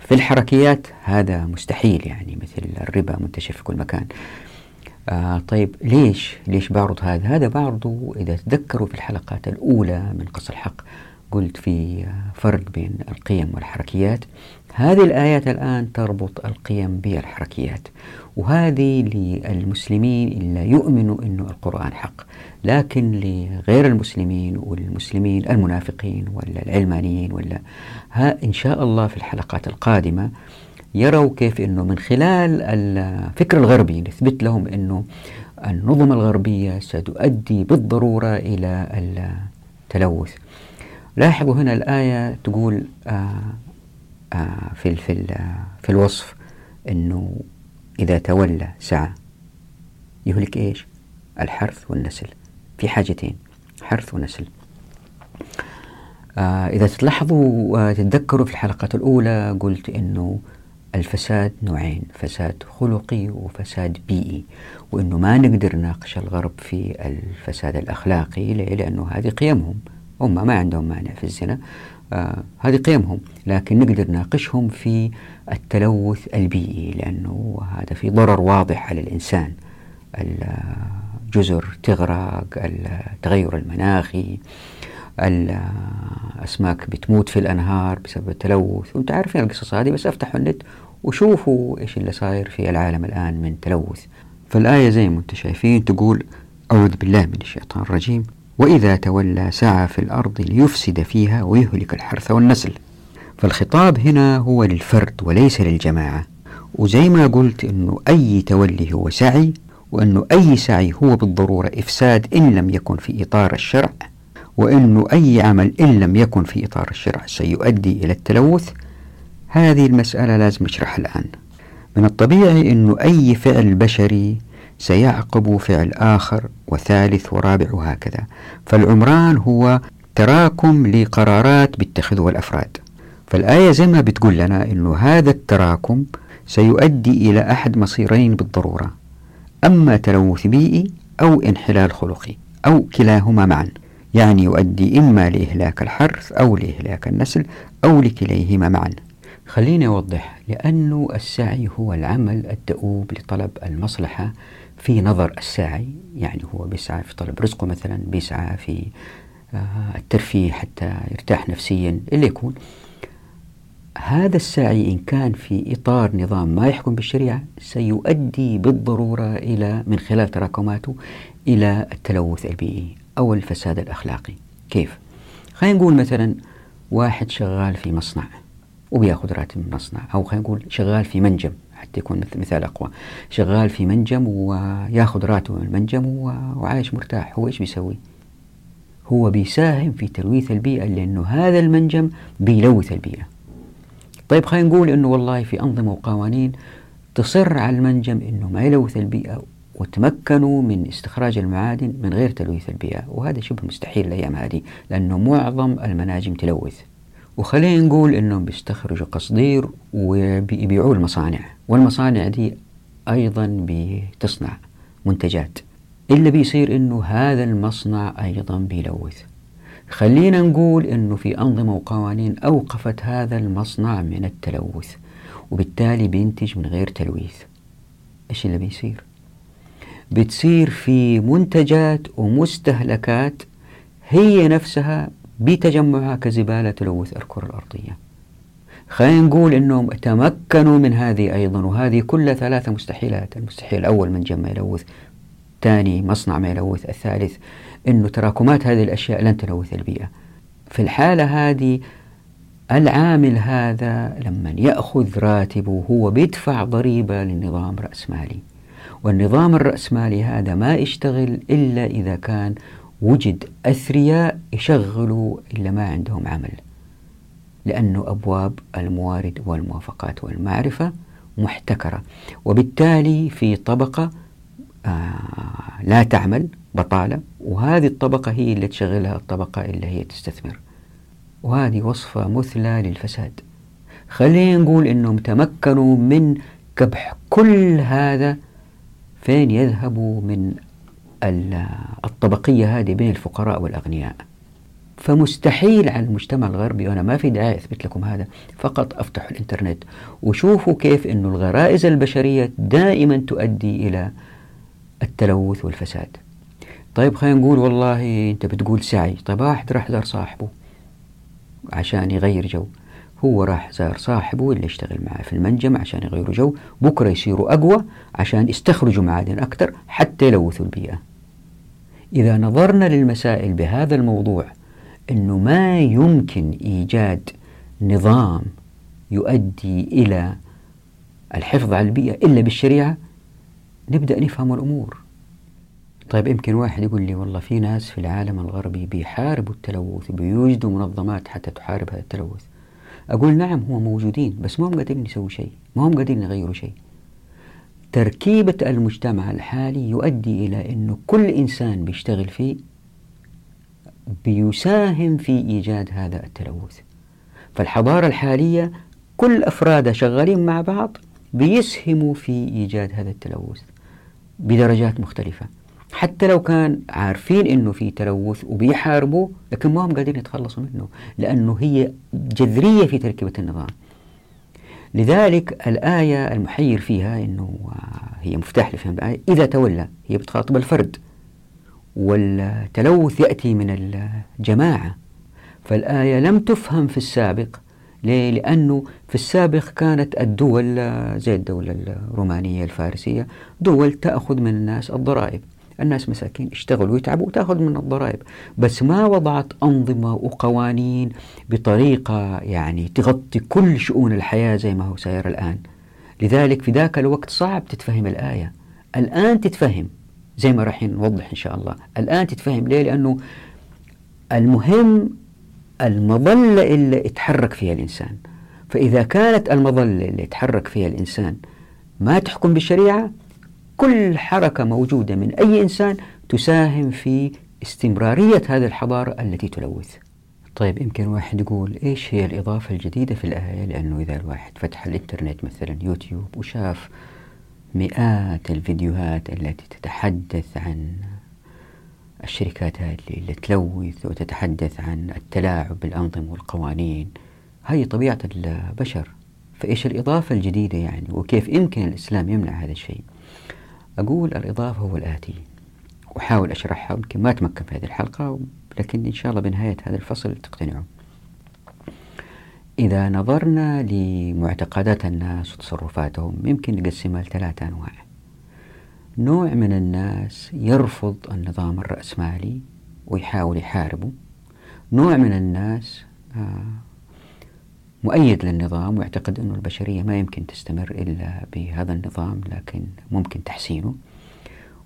في الحركيات هذا مستحيل يعني مثل الربا منتشر في كل مكان. آه طيب ليش؟ ليش بعرض هذا؟ هذا بعرضه إذا تذكروا في الحلقات الأولى من قص الحق قلت في فرق بين القيم والحركيات. هذه الآيات الآن تربط القيم بالحركيات. وهذه للمسلمين اللي يؤمنوا أنه القرآن حق لكن لغير المسلمين والمسلمين المنافقين ولا العلمانيين ولا ها إن شاء الله في الحلقات القادمة يروا كيف أنه من خلال الفكر الغربي نثبت لهم أنه النظم الغربية ستؤدي بالضرورة إلى التلوث. لاحظوا هنا الآية تقول آه آه في في في الوصف إنه إذا تولى سعى. يهلك إيش؟ الحرث والنسل. في حاجتين حرث ونسل. آه إذا تلاحظوا وتتذكروا في الحلقات الأولى قلت إنه الفساد نوعين فساد خلقي وفساد بيئي. وإنه ما نقدر نناقش الغرب في الفساد الأخلاقي. لأنه هذه قيمهم. هم ما عندهم مانع في الزنا. آه هذه قيمهم. لكن نقدر نناقشهم في التلوث البيئي لأنه هذا في ضرر واضح على الإنسان. الجزر تغرق التغير المناخي الأسماك بتموت في الأنهار بسبب التلوث. وأنت عارفين القصص هذه بس أفتحوا النت وشوفوا إيش اللي صاير في العالم الآن من تلوث. فالآية زي ما أنتم شايفين تقول أعوذ بالله من الشيطان الرجيم وإذا تولى سعى في الأرض ليفسد فيها ويهلك الحرث والنسل. فالخطاب هنا هو للفرد وليس للجماعة. وزي ما قلت أنه أي تولي هو سعي وأنه أي سعي هو بالضرورة إفساد إن لم يكن في إطار الشرع وأنه أي عمل إن لم يكن في إطار الشرع سيؤدي إلى التلوث. هذه المسألة لازم نشرحها الآن. من الطبيعي أنه أي فعل بشري سيعقب فعل آخر وثالث ورابع وهكذا. فالعمران هو تراكم لقرارات بيتخذها الأفراد فالآية زي ما بتقول لنا أنه هذا التراكم سيؤدي إلى أحد مصيرين بالضرورة أما تلوث بيئي أو انحلال خلقي أو كلاهما معا يعني يؤدي إما لإهلاك الحرث أو لإهلاك النسل أو لكليهما معا. خليني أوضح لأنه السعي هو العمل الدؤوب لطلب المصلحة في نظر الساعي يعني هو بيسعى في طلب رزقه مثلا بيسعى في آه، الترفيه حتى يرتاح نفسيا اللي يكون. هذا السعي إن كان في إطار نظام ما يحكم بالشريعة سيؤدي بالضرورة إلى من خلال تراكماته إلى التلوث البيئي أو الفساد الأخلاقي كيف؟ خلينا نقول مثلا واحد شغال في مصنع وبيأخذ راتب من المصنع أو خلينا نقول شغال في منجم حتى يكون مثال أقوى شغال في منجم ويأخذ راتب من المنجم وعايش مرتاح هو إيش بيسوي؟ هو بيساهم في تلويث البيئة لأنه هذا المنجم بيلوث البيئة طيب خلينا نقول أنه والله في أنظمة وقوانين تصر على المنجم أنه ما يلوث البيئة وتمكنوا من استخراج المعادن من غير تلويث البيئة. وهذا شبه مستحيل الأيام هذه لأنه معظم المناجم تلوث. وخلينا نقول أنهم بيستخرجوا قصدير وبيبيعوه المصانع والمصانع دي أيضا بتصنع منتجات. اللي بيصير أنه هذا المصنع أيضا بيلوث. خلينا نقول أنه في أنظمة وقوانين أوقفت هذا المصنع من التلوث وبالتالي بينتج من غير تلويث. إيش اللي بيصير؟ بتصير في منتجات ومستهلكات هي نفسها بتجمعها كزبالة تلوث الكرة الأرضية. خلينا نقول أنهم تمكنوا من هذه أيضا وهذه كلها ثلاثة مستحيلات. المستحيل الأول من جمع يلوث ثاني مصنع ما يلوث الثالث أنه تراكمات هذه الأشياء لن تلوث البيئة. في الحالة هذه العامل هذا لما يأخذ راتبه هو بيدفع ضريبة للنظام الرأسمالي والنظام الرأسمالي هذا ما يشتغل إلا إذا كان وجد أثرياء يشغلوا إلا ما عندهم عمل. لأنه أبواب الموارد والموافقات والمعرفة محتكرة. وبالتالي في طبقة لا تعمل بطالة وهذه الطبقة هي اللي تشغلها الطبقة اللي هي تستثمر. وهذه وصفة مثلى للفساد. خلينا نقول أنهم تمكنوا من كبح كل هذا فين يذهبوا من الطبقية هذه بين الفقراء والأغنياء. فمستحيل على المجتمع الغربي وأنا ما في داعي أثبت لكم هذا فقط أفتحوا الإنترنت وشوفوا كيف أن الغرائز البشرية دائما تؤدي إلى التلوث والفساد. طيب خلينا نقول والله أنت بتقول سعي. طيب واحد راح زار صاحبه عشان يغير جو. هو راح زار صاحبه اللي يشتغل معه في المنجم عشان يغيروا جو. بكرة يصيروا أقوى عشان يستخرجوا معادن أكثر حتى يلوثوا البيئة. إذا نظرنا للمسائل بهذا الموضوع أنه ما يمكن إيجاد نظام يؤدي إلى الحفظ على البيئة إلا بالشريعة نبدأ نفهم الأمور. طيب يمكن واحد يقول لي والله في ناس في العالم الغربي بيحاربوا التلوث بيوجدوا منظمات حتى تحارب هذا التلوث. أقول نعم هم موجودين بس ما هم قادرين يسووا شيء ما هم قادرين يغيروا شيء. تركيبة المجتمع الحالي يؤدي إلى أنه كل إنسان بيشتغل فيه بيساهم في إيجاد هذا التلوث. فالحضارة الحالية كل أفرادها شغالين مع بعض بيسهموا في إيجاد هذا التلوث. بدرجات مختلفة حتى لو كان عارفين إنه في تلوث وبيحاربوا لكن ما هم قادرين يتخلصوا منه لأنه هي جذرية في تركيبة النظام. لذلك الآية المحير فيها إنه هي مفتاح لفهم الآية إذا تولى هي بتخاطب الفرد والتلوث يأتي من الجماعة فالآية لم تفهم في السابق ليه؟ لأنه في السابق كانت الدول زي الدولة الرومانية الفارسية دول تأخذ من الناس الضرائب. الناس مساكين اشتغلوا ويتعبوا وتأخذ من الضرائب. بس ما وضعت أنظمة وقوانين بطريقة يعني تغطي كل شؤون الحياة زي ما هو ساير الآن. لذلك في ذاك الوقت صعب تتفهم الآية. الآن تتفهم زي ما راح نوضح إن شاء الله. الآن تتفهم ليه؟ لأنه المهم المظلة اللي يتحرك فيها الإنسان. فإذا كانت المظلة اللي يتحرك فيها الإنسان ما تحكم بالشريعة كل حركة موجودة من أي إنسان تساهم في استمرارية هذه الحضارة التي تلوث. طيب يمكن واحد يقول إيش هي الإضافة الجديدة في الآية؟ لأنه إذا الواحد فتح الإنترنت مثلا يوتيوب وشاف مئات الفيديوهات التي تتحدث عن الشركات هذه اللي تلوث وتتحدث عن التلاعب بالأنظمة والقوانين. هذه طبيعة البشر. فإيش الإضافة الجديدة يعني؟ وكيف يمكن الإسلام يمنع هذا الشيء؟ أقول الإضافة هو الآتي. أحاول أشرحها يمكن ما أتمكن في هذه الحلقة لكن إن شاء الله بنهاية هذا الفصل تقتنعوا. إذا نظرنا لمعتقدات الناس وتصرفاتهم يمكن نقسمها لثلاثة أنواع. نوع من الناس يرفض النظام الرأسمالي ويحاول يحاربه. نوع من الناس آه، مؤيد للنظام ويعتقد أن البشرية ما يمكن تستمر إلا بهذا النظام لكن ممكن تحسينه.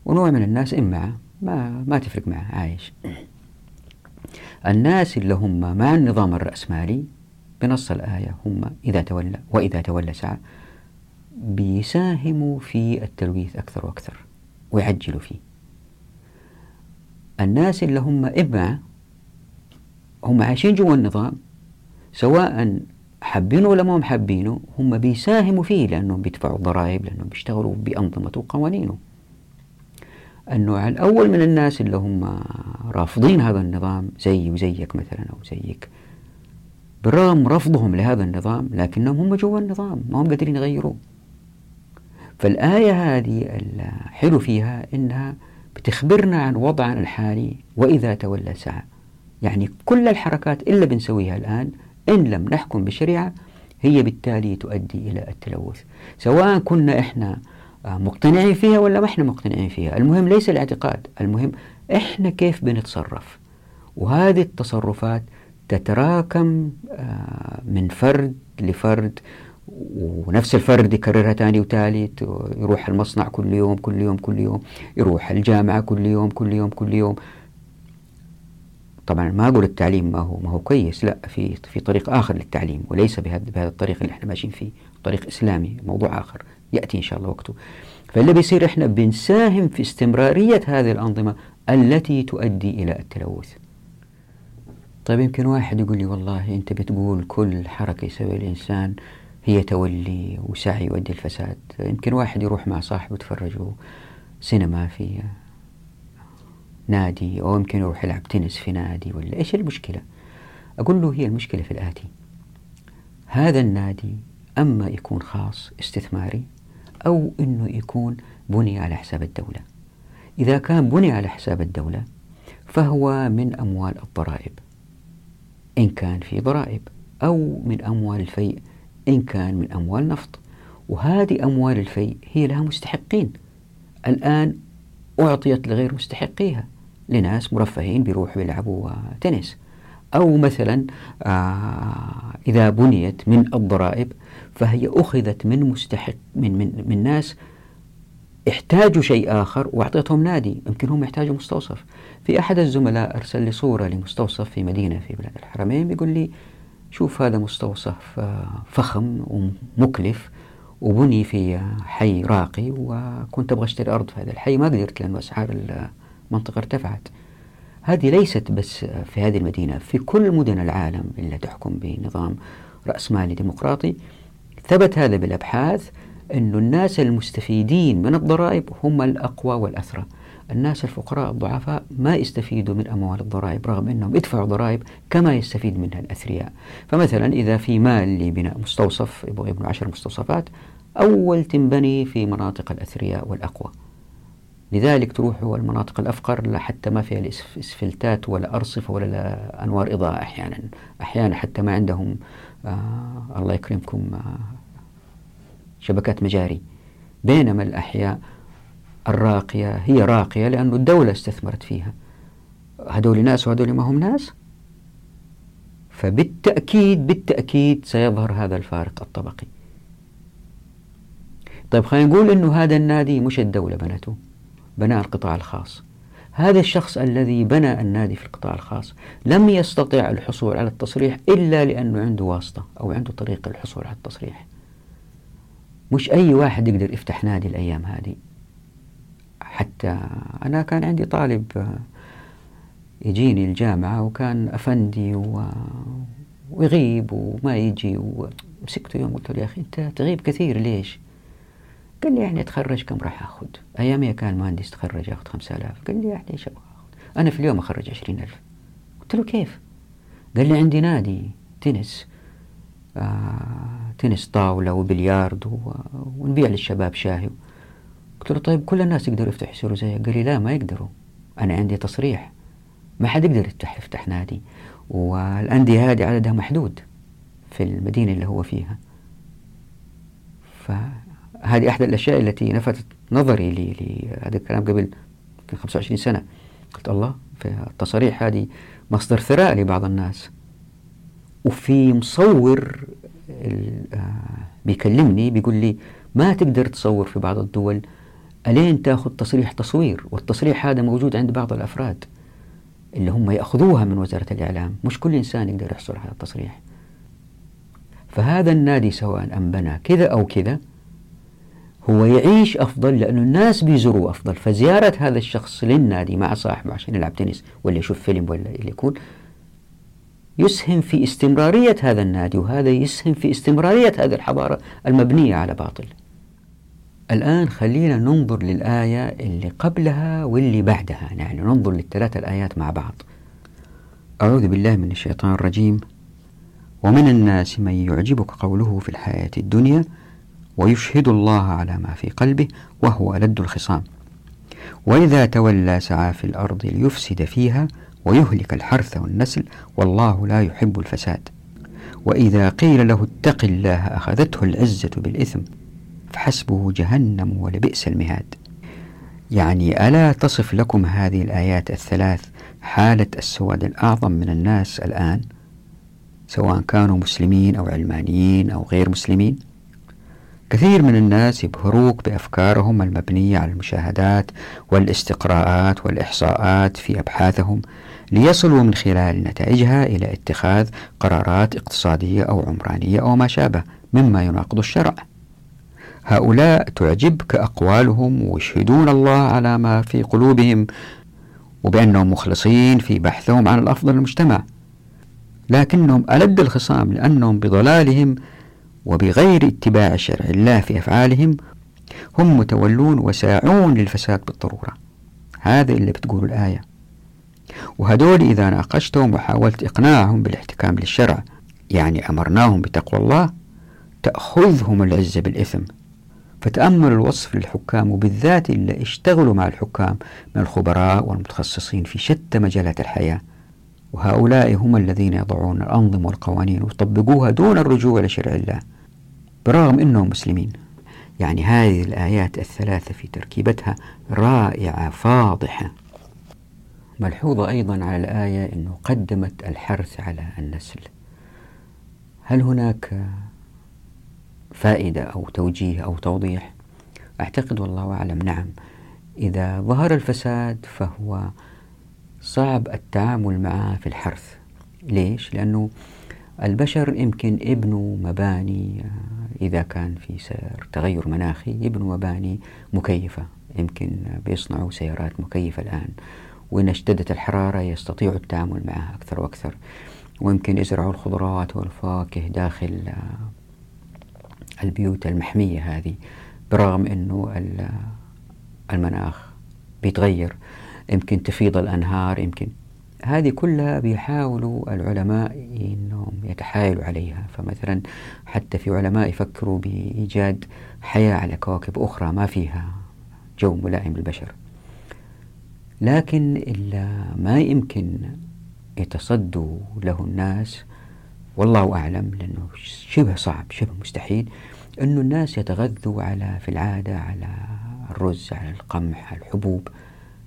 ونوع من الناس إما ما, ما تفرق معه عايش. الناس اللي هم مع النظام الرأسمالي بنص الآية هم إذا تولى وإذا تولى سعى بيساهموا في التلويث أكثر وأكثر ويعجلوا فيه. الناس اللي هم إما هم عايشين جوا النظام سواء حابينه ولا ما هم حابينه هم بيساهموا فيه لأنهم بيدفعوا ضرائب لأنهم بيشتغلوا بأنظمته وقوانينه. النوع الأول من الناس اللي هم رافضين هذا النظام زي وزيك مثلا أو زيك بالرغم رفضهم لهذا النظام لكنهم هم جوا النظام ما هم قادرين يغيروه. فالآية هذه الحلو فيها إنها بتخبرنا عن وضعنا الحالي وإذا تولى سعى. يعني كل الحركات إلا بنسويها الآن إن لم نحكم بشريعة هي بالتالي تؤدي إلى التلوث. سواء كنا إحنا مقتنعين فيها ولا ما إحنا مقتنعين فيها. المهم ليس الاعتقاد المهم إحنا كيف بنتصرف. وهذه التصرفات تتراكم آه، من فرد لفرد ونفس الفرد يكررها ثاني وثالث يروح المصنع كل يوم كل يوم كل يوم يروح الجامعة كل يوم كل يوم كل يوم. طبعا ما أقول التعليم ما هو ما هو كويس لا في في طريق آخر للتعليم وليس بهذا بهذا الطريق اللي إحنا ماشيين فيه طريق إسلامي موضوع آخر يأتي إن شاء الله وقته. فاللي بيصير إحنا بنساهم في استمرارية هذه الأنظمة التي تؤدي إلى التلوث. طيب يمكن واحد يقول لي والله أنت بتقول كل حركة يسويها الإنسان هي تولي وسعي يؤدي الفساد. يمكن واحد يروح مع صاحبه يتفرجوا سينما في نادي أو يمكن يروح يلعب تنس في نادي ولا إيش المشكلة؟ أقول له هي المشكلة في الآتي. هذا النادي أما يكون خاص استثماري أو أنه يكون بني على حساب الدولة. إذا كان بني على حساب الدولة فهو من أموال الضرائب. إن كان في ضرائب أو من أموال الفيء إن كان من أموال نفط. وهذه أموال الفيء هي لها مستحقين. الآن أعطيت لغير مستحقيها لناس مرفهين بيروحوا يلعبوا تنس أو مثلا آه إذا بنيت من الضرائب فهي أخذت من مستحق من من من ناس احتاجوا شيء آخر وأعطيتهم نادي. يمكن هم يحتاجوا مستوصف. في أحد الزملاء أرسل لي صورة لمستوصف في مدينة في بلاد الحرمين بيقول لي شوف هذا مستوصف آه، فخم ومكلف وبني في حي راقي وكنت أبغى أشتري أرض في هذا الحي ما قدرت لأن أسعار المنطقة ارتفعت. هذه ليست بس في هذه المدينة في كل مدن العالم اللي تحكم بنظام رأسمالي ديمقراطي. ثبت هذا بالأبحاث أن الناس المستفيدين من الضرائب هم الأقوى والأثرى. الناس الفقراء الضعفاء ما يستفيدوا من أموال الضرائب رغم أنهم يدفعوا ضرائب كما يستفيد منها الأثرياء. فمثلا إذا في مال لبناء مستوصف يبغوا يبنوا عشر مستوصفات أول تنبني في مناطق الأثرياء والأقوى. لذلك تروحوا المناطق الأفقر حتى ما فيها الإسفلتات ولا أرصفة ولا أنوار إضاءة أحيانا. أحيانا حتى ما عندهم آه الله يكرمكم آه شبكات مجاري. بينما الأحياء الراقية هي راقية لأن الدولة استثمرت فيها. هذول ناس وهذول ما هم ناس؟ فبالتأكيد بالتأكيد سيظهر هذا الفارق الطبقي. طيب خلينا نقول أنه هذا النادي مش الدولة بنته بناء القطاع الخاص. هذا الشخص الذي بنى النادي في القطاع الخاص لم يستطع الحصول على التصريح إلا لأنه عنده واسطة أو عنده طريقة للحصول على التصريح. مش أي واحد يقدر يفتح نادي الأيام هذه. حتى أنا كان عندي طالب يجيني الجامعة وكان أفندي و... ويغيب وما يجي ومسكته يوم قلت له يا أخي أنت تغيب كثير ليش؟ قال لي يعني أتخرج كم راح أخذ؟ أيامي كان مهندس تخرج خمسة آلاف قال لي يعني إيش أبغى أنا في اليوم أخرج عشرين ألف قلت له كيف؟ قال لي عندي نادي تنس آه تنس طاولة وبليارد ونبيع للشباب شاهي قلت له طيب كل الناس يقدروا يفتحوا يصيروا زيك؟ قال لي لا ما يقدروا. أنا عندي تصريح. ما حد يقدر يفتح يفتح نادي. والأندية هذه عددها محدود في المدينة اللي هو فيها. فهذه أحد الأشياء التي لفتت نظري هذا الكلام قبل 25 سنة. قلت الله في التصاريح هذه مصدر ثراء لبعض الناس. وفي مصور آه، بيكلمني بيقول لي ما تقدر تصور في بعض الدول ألين تأخذ تصريح تصوير؟ والتصريح هذا موجود عند بعض الأفراد اللي هم يأخذوها من وزارة الإعلام. مش كل إنسان يقدر يحصل على التصريح. فهذا النادي سواء أن بنى كذا أو كذا هو يعيش أفضل لأنه الناس بيزوروا أفضل. فزيارة هذا الشخص للنادي مع صاحبه عشان يلعب تنس ولا يشوف فيلم ولا اللي يكون يسهم في استمرارية هذا النادي وهذا يسهم في استمرارية هذه الحضارة المبنية على باطل. الآن خلينا ننظر للآية اللي قبلها واللي بعدها. يعني ننظر للثلاث الآيات مع بعض. أعوذ بالله من الشيطان الرجيم. ومن الناس من يعجبك قوله في الحياة الدنيا ويشهد الله على ما في قلبه وهو ألد الخصام. وإذا تولى سعى في الأرض ليفسد فيها ويهلك الحرث والنسل والله لا يحب الفساد. وإذا قيل له اتق الله أخذته العزة بالإثم. فحسبه جهنم ولبئس المهاد. يعني ألا تصف لكم هذه الآيات الثلاث حالة السواد الأعظم من الناس الآن؟ سواء كانوا مسلمين أو علمانيين أو غير مسلمين؟ كثير من الناس يبهروك بأفكارهم المبنية على المشاهدات والاستقراءات والإحصاءات في أبحاثهم ليصلوا من خلال نتائجها إلى اتخاذ قرارات اقتصادية أو عمرانية أو ما شابه مما يناقض الشرع. هؤلاء تعجبك أقوالهم ويشهدون الله على ما في قلوبهم وبأنهم مخلصين في بحثهم عن الأفضل للمجتمع لكنهم ألد الخصام لأنهم بضلالهم وبغير اتباع شرع الله في أفعالهم هم متولون وساعون للفساد بالضرورة. هذا اللي بتقول الآية. وهدول إذا ناقشتهم وحاولت إقناعهم بالاحتكام للشرع يعني أمرناهم بتقوى الله تأخذهم العزة بالإثم. فتأمل الوصف للحكام وبالذات اللي اشتغلوا مع الحكام من الخبراء والمتخصصين في شتى مجالات الحياة. وهؤلاء هم الذين يضعون الأنظمة والقوانين ويطبقوها دون الرجوع إلى شرع الله برغم أنهم مسلمين. يعني هذه الآيات الثلاثة في تركيبتها رائعة فاضحة. ملحوظة أيضا على الآية أنه قدمت الحرث على النسل. هل هناك فائدة أو توجيه أو توضيح؟ أعتقد والله أعلم نعم. إذا ظهر الفساد فهو صعب التعامل معه في الحرث. ليش؟ لأنه البشر يمكن يبنوا مباني إذا كان في سير تغير مناخي يبنوا مباني مكيفة. يمكن بيصنعوا سيارات مكيفة الآن. وإن اشتدت الحرارة يستطيعوا التعامل معها أكثر وأكثر. ويمكن يزرعوا الخضروات والفواكه داخل البيوت المحمية هذه برغم أنه المناخ بيتغير يمكن تفيض الأنهار يمكن. هذه كلها بيحاولوا العلماء إنهم يتحايلوا عليها. فمثلا حتى في علماء يفكروا بإيجاد حياة على كواكب أخرى ما فيها جو ملائم للبشر. لكن إلا ما يمكن يتصدوا له الناس والله أعلم لأنه شبه صعب شبه مستحيل أنه الناس يتغذوا على في العادة على الرز على القمح على الحبوب.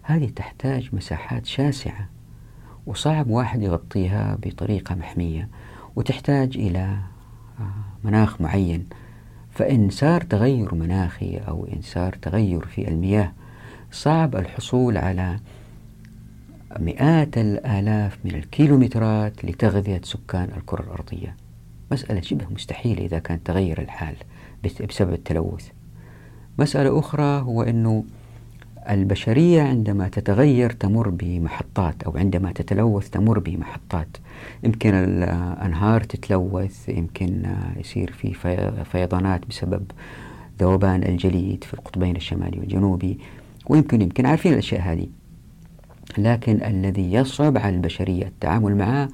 هذه تحتاج مساحات شاسعة وصعب واحد يغطيها بطريقة محمية وتحتاج إلى آه، مناخ معين. فإن صار تغير مناخي أو إن صار تغير في المياه صعب الحصول على مئات الآلاف من الكيلومترات لتغذية سكان الكرة الأرضية. مسألة شبه مستحيلة إذا كان تغير الحال بسبب التلوث. مسألة أخرى هو أنه البشرية عندما تتغير تمر بمحطات أو عندما تتلوث تمر بمحطات. يمكن الأنهار تتلوث يمكن يصير في فيضانات بسبب ذوبان الجليد في القطبين الشمالي والجنوبي ويمكن يمكن. عارفين الأشياء هذه. لكن الذي يصعب على البشرية التعامل معه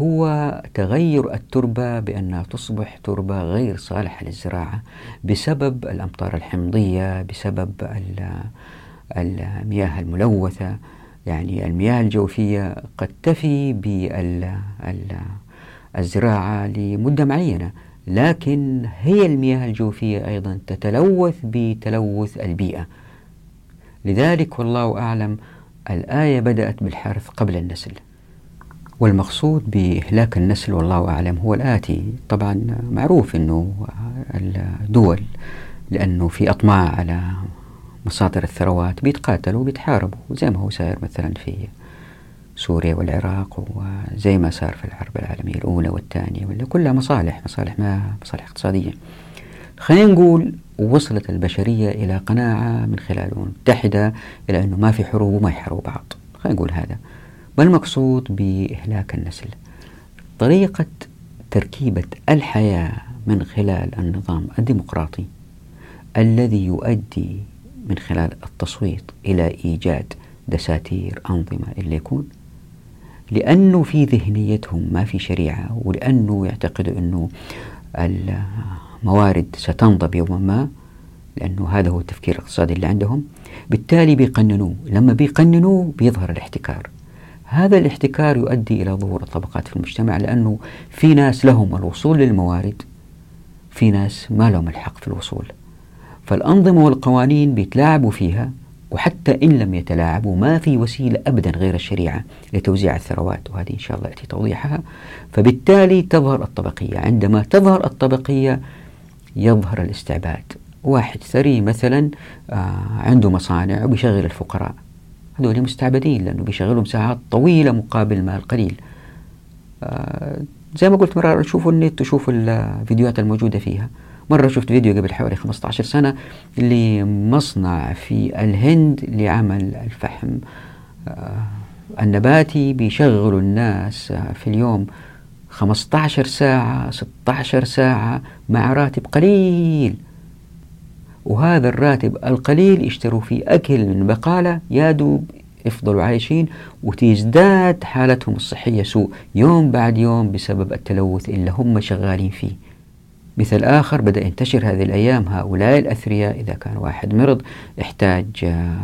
هو تغير التربة بأنها تصبح تربة غير صالحة للزراعة بسبب الأمطار الحمضية بسبب المياه الملوثة. يعني المياه الجوفية قد تفي بالزراعة لمدة معينة لكن هي المياه الجوفية أيضا تتلوث بتلوث البيئة. لذلك والله أعلم الآية بدأت بالحرث قبل النسل والمقصود بإهلاك النسل والله أعلم هو الآتي. طبعا معروف أنه الدول لأنه في أطماع على مصادر الثروات بيتقاتلوا بيتحاربوا زي ما هو ساير مثلا في سوريا والعراق وزي ما صار في الحرب العالمية الأولى والثانية ولا كلها مصالح مصالح ما مصالح اقتصادية. خلينا نقول وصلت البشرية إلى قناعة من خلال الأمم المتحدة إلى أنه ما في حروب وما يحاربوا بعض. خلينا نقول هذا. ما المقصود بإهلاك النسل. طريقة تركيبة الحياة من خلال النظام الديمقراطي الذي يؤدي من خلال التصويت إلى إيجاد دساتير أنظمة اللي يكون. لأنه في ذهنيتهم ما في شريعة ولأنه يعتقدوا أنه الموارد ستنضب يوما ما لأنه هذا هو التفكير الاقتصادي اللي عندهم. بالتالي بيقننوه. لما بيقننوه بيظهر الاحتكار. هذا الاحتكار يؤدي إلى ظهور الطبقات في المجتمع لأنه في ناس لهم الوصول للموارد في ناس ما لهم الحق في الوصول. فالأنظمة والقوانين بيتلاعبوا فيها وحتى إن لم يتلاعبوا ما في وسيلة أبدا غير الشريعة لتوزيع الثروات وهذه إن شاء الله يأتي توضيحها. فبالتالي تظهر الطبقية. عندما تظهر الطبقية يظهر الاستعباد. واحد ثري مثلا آه، عنده مصانع وبيشغل الفقراء. هذول مستعبدين لأنه بيشغلهم ساعات طويلة مقابل مال قليل. آه، زي ما قلت مرة شوفوا النت وشوفوا الفيديوهات الموجودة فيها. مرة شفت فيديو قبل حوالي 15 سنة لمصنع في الهند لعمل الفحم. آه، النباتي بيشغلوا الناس في اليوم 15 ساعة 16 ساعة مع راتب قليل. وهذا الراتب القليل يشتروا فيه أكل من بقالة يا دوب يفضلوا عايشين وتزداد حالتهم الصحية سوء يوم بعد يوم بسبب التلوث اللي هم شغالين فيه. مثل آخر بدأ ينتشر هذه الأيام هؤلاء الأثرياء. إذا كان واحد مرض يحتاج آه،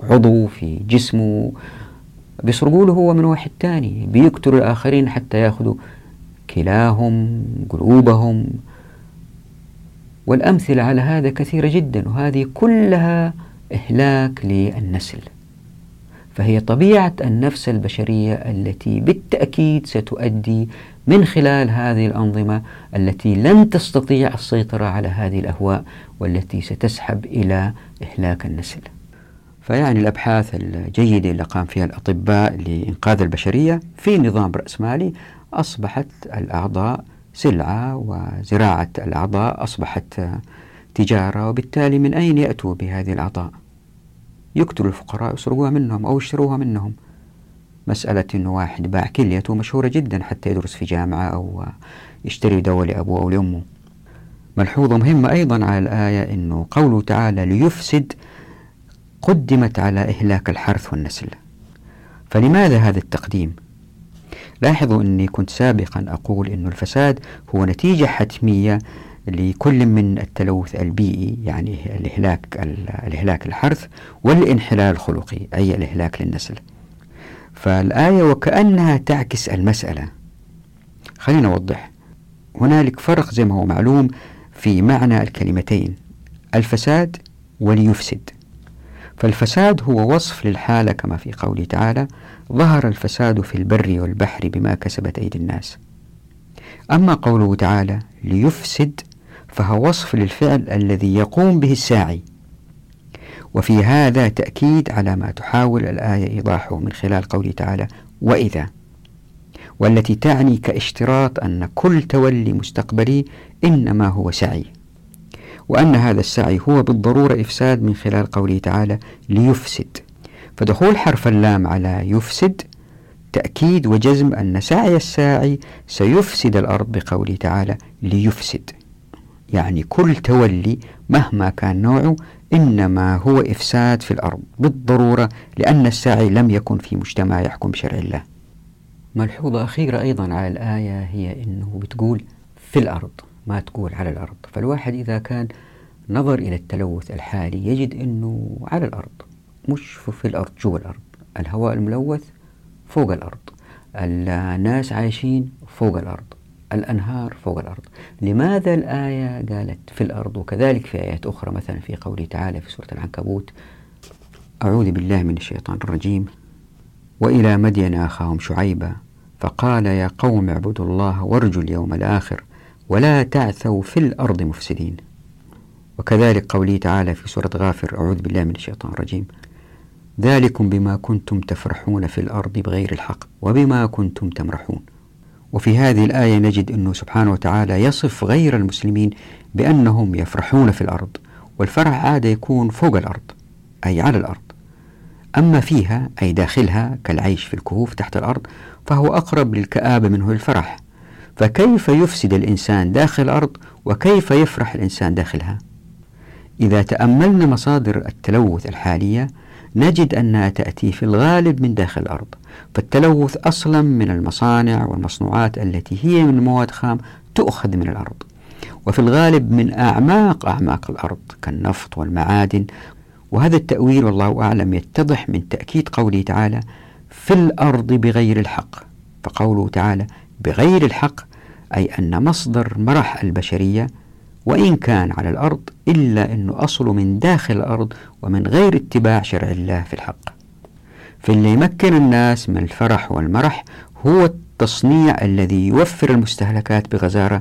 عضو في جسمه بيسرقوا له هو من واحد تاني بيقتلوا الآخرين حتى يأخذوا كلاهم قلوبهم. والأمثلة على هذا كثيرة جدا وهذه كلها إهلاك للنسل. فهي طبيعة النفس البشرية التي بالتأكيد ستؤدي من خلال هذه الأنظمة التي لن تستطيع السيطرة على هذه الأهواء والتي ستسحب إلى إهلاك النسل. فيعني الأبحاث الجيدة اللي قام فيها الأطباء لإنقاذ البشرية في نظام رأسمالي أصبحت الأعضاء سلعة وزراعة الأعضاء أصبحت تجارة وبالتالي من أين يأتوا بهذه الأعضاء؟ يقتلوا الفقراء يسرقوها منهم أو يشتروها منهم. مسألة أنه واحد باع كليته مشهورة جدا حتى يدرس في جامعة أو يشتري دواء لأبوه أو لأمه. ملحوظة مهمة أيضا على الآية أنه قوله تعالى ليفسد قدمت على إهلاك الحرث والنسل. فلماذا هذا التقديم؟ لاحظوا أني كنت سابقا أقول أن الفساد هو نتيجة حتمية لكل من التلوث البيئي يعني الإهلاك الإهلاك الحرث والانحلال الخلقي أي الإهلاك للنسل. فالآية وكأنها تعكس المسألة. خلينا نوضح. هنالك فرق زي ما هو معلوم في معنى الكلمتين الفساد وليفسد. فالفساد هو وصف للحالة كما في قوله تعالى ظهر الفساد في البر والبحر بما كسبت أيدي الناس أما قوله تعالى ليفسد فهو وصف للفعل الذي يقوم به الساعي. وفي هذا تأكيد على ما تحاول الآية إيضاحه من خلال قوله تعالى وإذا والتي تعني كاشتراط أن كل تولي مستقبلي إنما هو سعي. وأن هذا السعي هو بالضرورة إفساد من خلال قوله تعالى ليفسد. فدخول حرف اللام على يفسد تأكيد وجزم أن سعي الساعي سيفسد الأرض بقوله تعالى ليفسد. يعني كل تولي مهما كان نوعه إنما هو إفساد في الأرض بالضرورة لأن الساعي لم يكن في مجتمع يحكم بشرع الله. ملحوظة أخيرة أيضا على الآية هي أنه بتقول في الأرض. ما تقول على الأرض. فالواحد إذا كان نظر إلى التلوث الحالي يجد أنه على الأرض مش في الأرض جوا الأرض. الهواء الملوث فوق الأرض. الناس عايشين فوق الأرض. الأنهار فوق الأرض. لماذا الآية قالت في الأرض؟ وكذلك في آيات أخرى مثلا في قوله تعالى في سورة العنكبوت أعوذ بالله من الشيطان الرجيم وإلى مدين أخاهم شعيبا فقال يا قوم اعبدوا الله وارجوا اليوم الآخر. ولا تعثوا في الأرض مفسدين. وكذلك قوله تعالى في سورة غافر أعوذ بالله من الشيطان الرجيم ذلكم بما كنتم تفرحون في الأرض بغير الحق وبما كنتم تمرحون. وفي هذه الآية نجد أنه سبحانه وتعالى يصف غير المسلمين بأنهم يفرحون في الأرض والفرح عادة يكون فوق الأرض أي على الأرض. أما فيها أي داخلها كالعيش في الكهوف تحت الأرض فهو أقرب للكآبة منه الفرح فكيف يفسد الإنسان داخل الأرض وكيف يفرح الإنسان داخلها؟ إذا تأملنا مصادر التلوث الحالية نجد أنها تأتي في الغالب من داخل الأرض فالتلوث أصلا من المصانع والمصنوعات التي هي من مواد خام تؤخذ من الأرض وفي الغالب من أعماق أعماق الأرض كالنفط والمعادن وهذا التأويل والله أعلم يتضح من تأكيد قوله تعالى في الأرض بغير الحق فقوله تعالى بغير الحق أي أن مصدر مرح البشرية وإن كان على الأرض إلا أنه أصله من داخل الأرض ومن غير اتباع شرع الله في الحق. فاللي يمكن الناس من الفرح والمرح هو التصنيع الذي يوفر المستهلكات بغزارة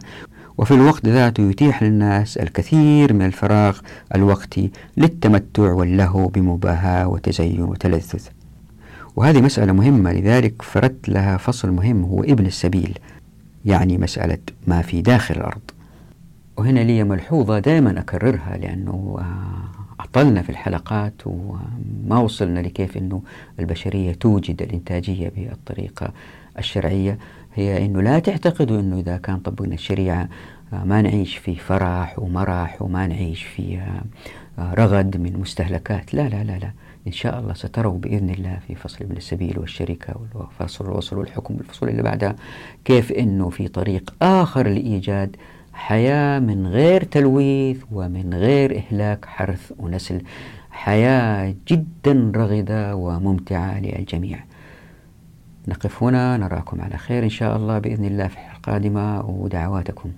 وفي الوقت ذاته يتيح للناس الكثير من الفراغ الوقتي للتمتع واللهو بمباهاة وتزين وتلذذ. وهذه مسألة مهمة لذلك فردت لها فصل مهم هو ابن السبيل يعني مسألة ما في داخل الأرض. وهنا لي ملحوظة دائما أكررها لأنه أطلنا في الحلقات وما وصلنا لكيف أنه البشرية توجد الإنتاجية بالطريقة الشرعية. هي أنه لا تعتقدوا أنه إذا كان طبقنا الشريعة ما نعيش في فرح ومرح وما نعيش في رغد من مستهلكات. لا لا لا لا. إن شاء الله ستروا بإذن الله في فصل ابن السبيل والشركة والفصل الوصل والحكم بالفصول اللي بعدها كيف أنه في طريق آخر لإيجاد حياة من غير تلويث ومن غير إهلاك حرث ونسل. حياة جدا رغدة وممتعة للجميع. نقف هنا نراكم على خير إن شاء الله بإذن الله في القادمة ودعواتكم.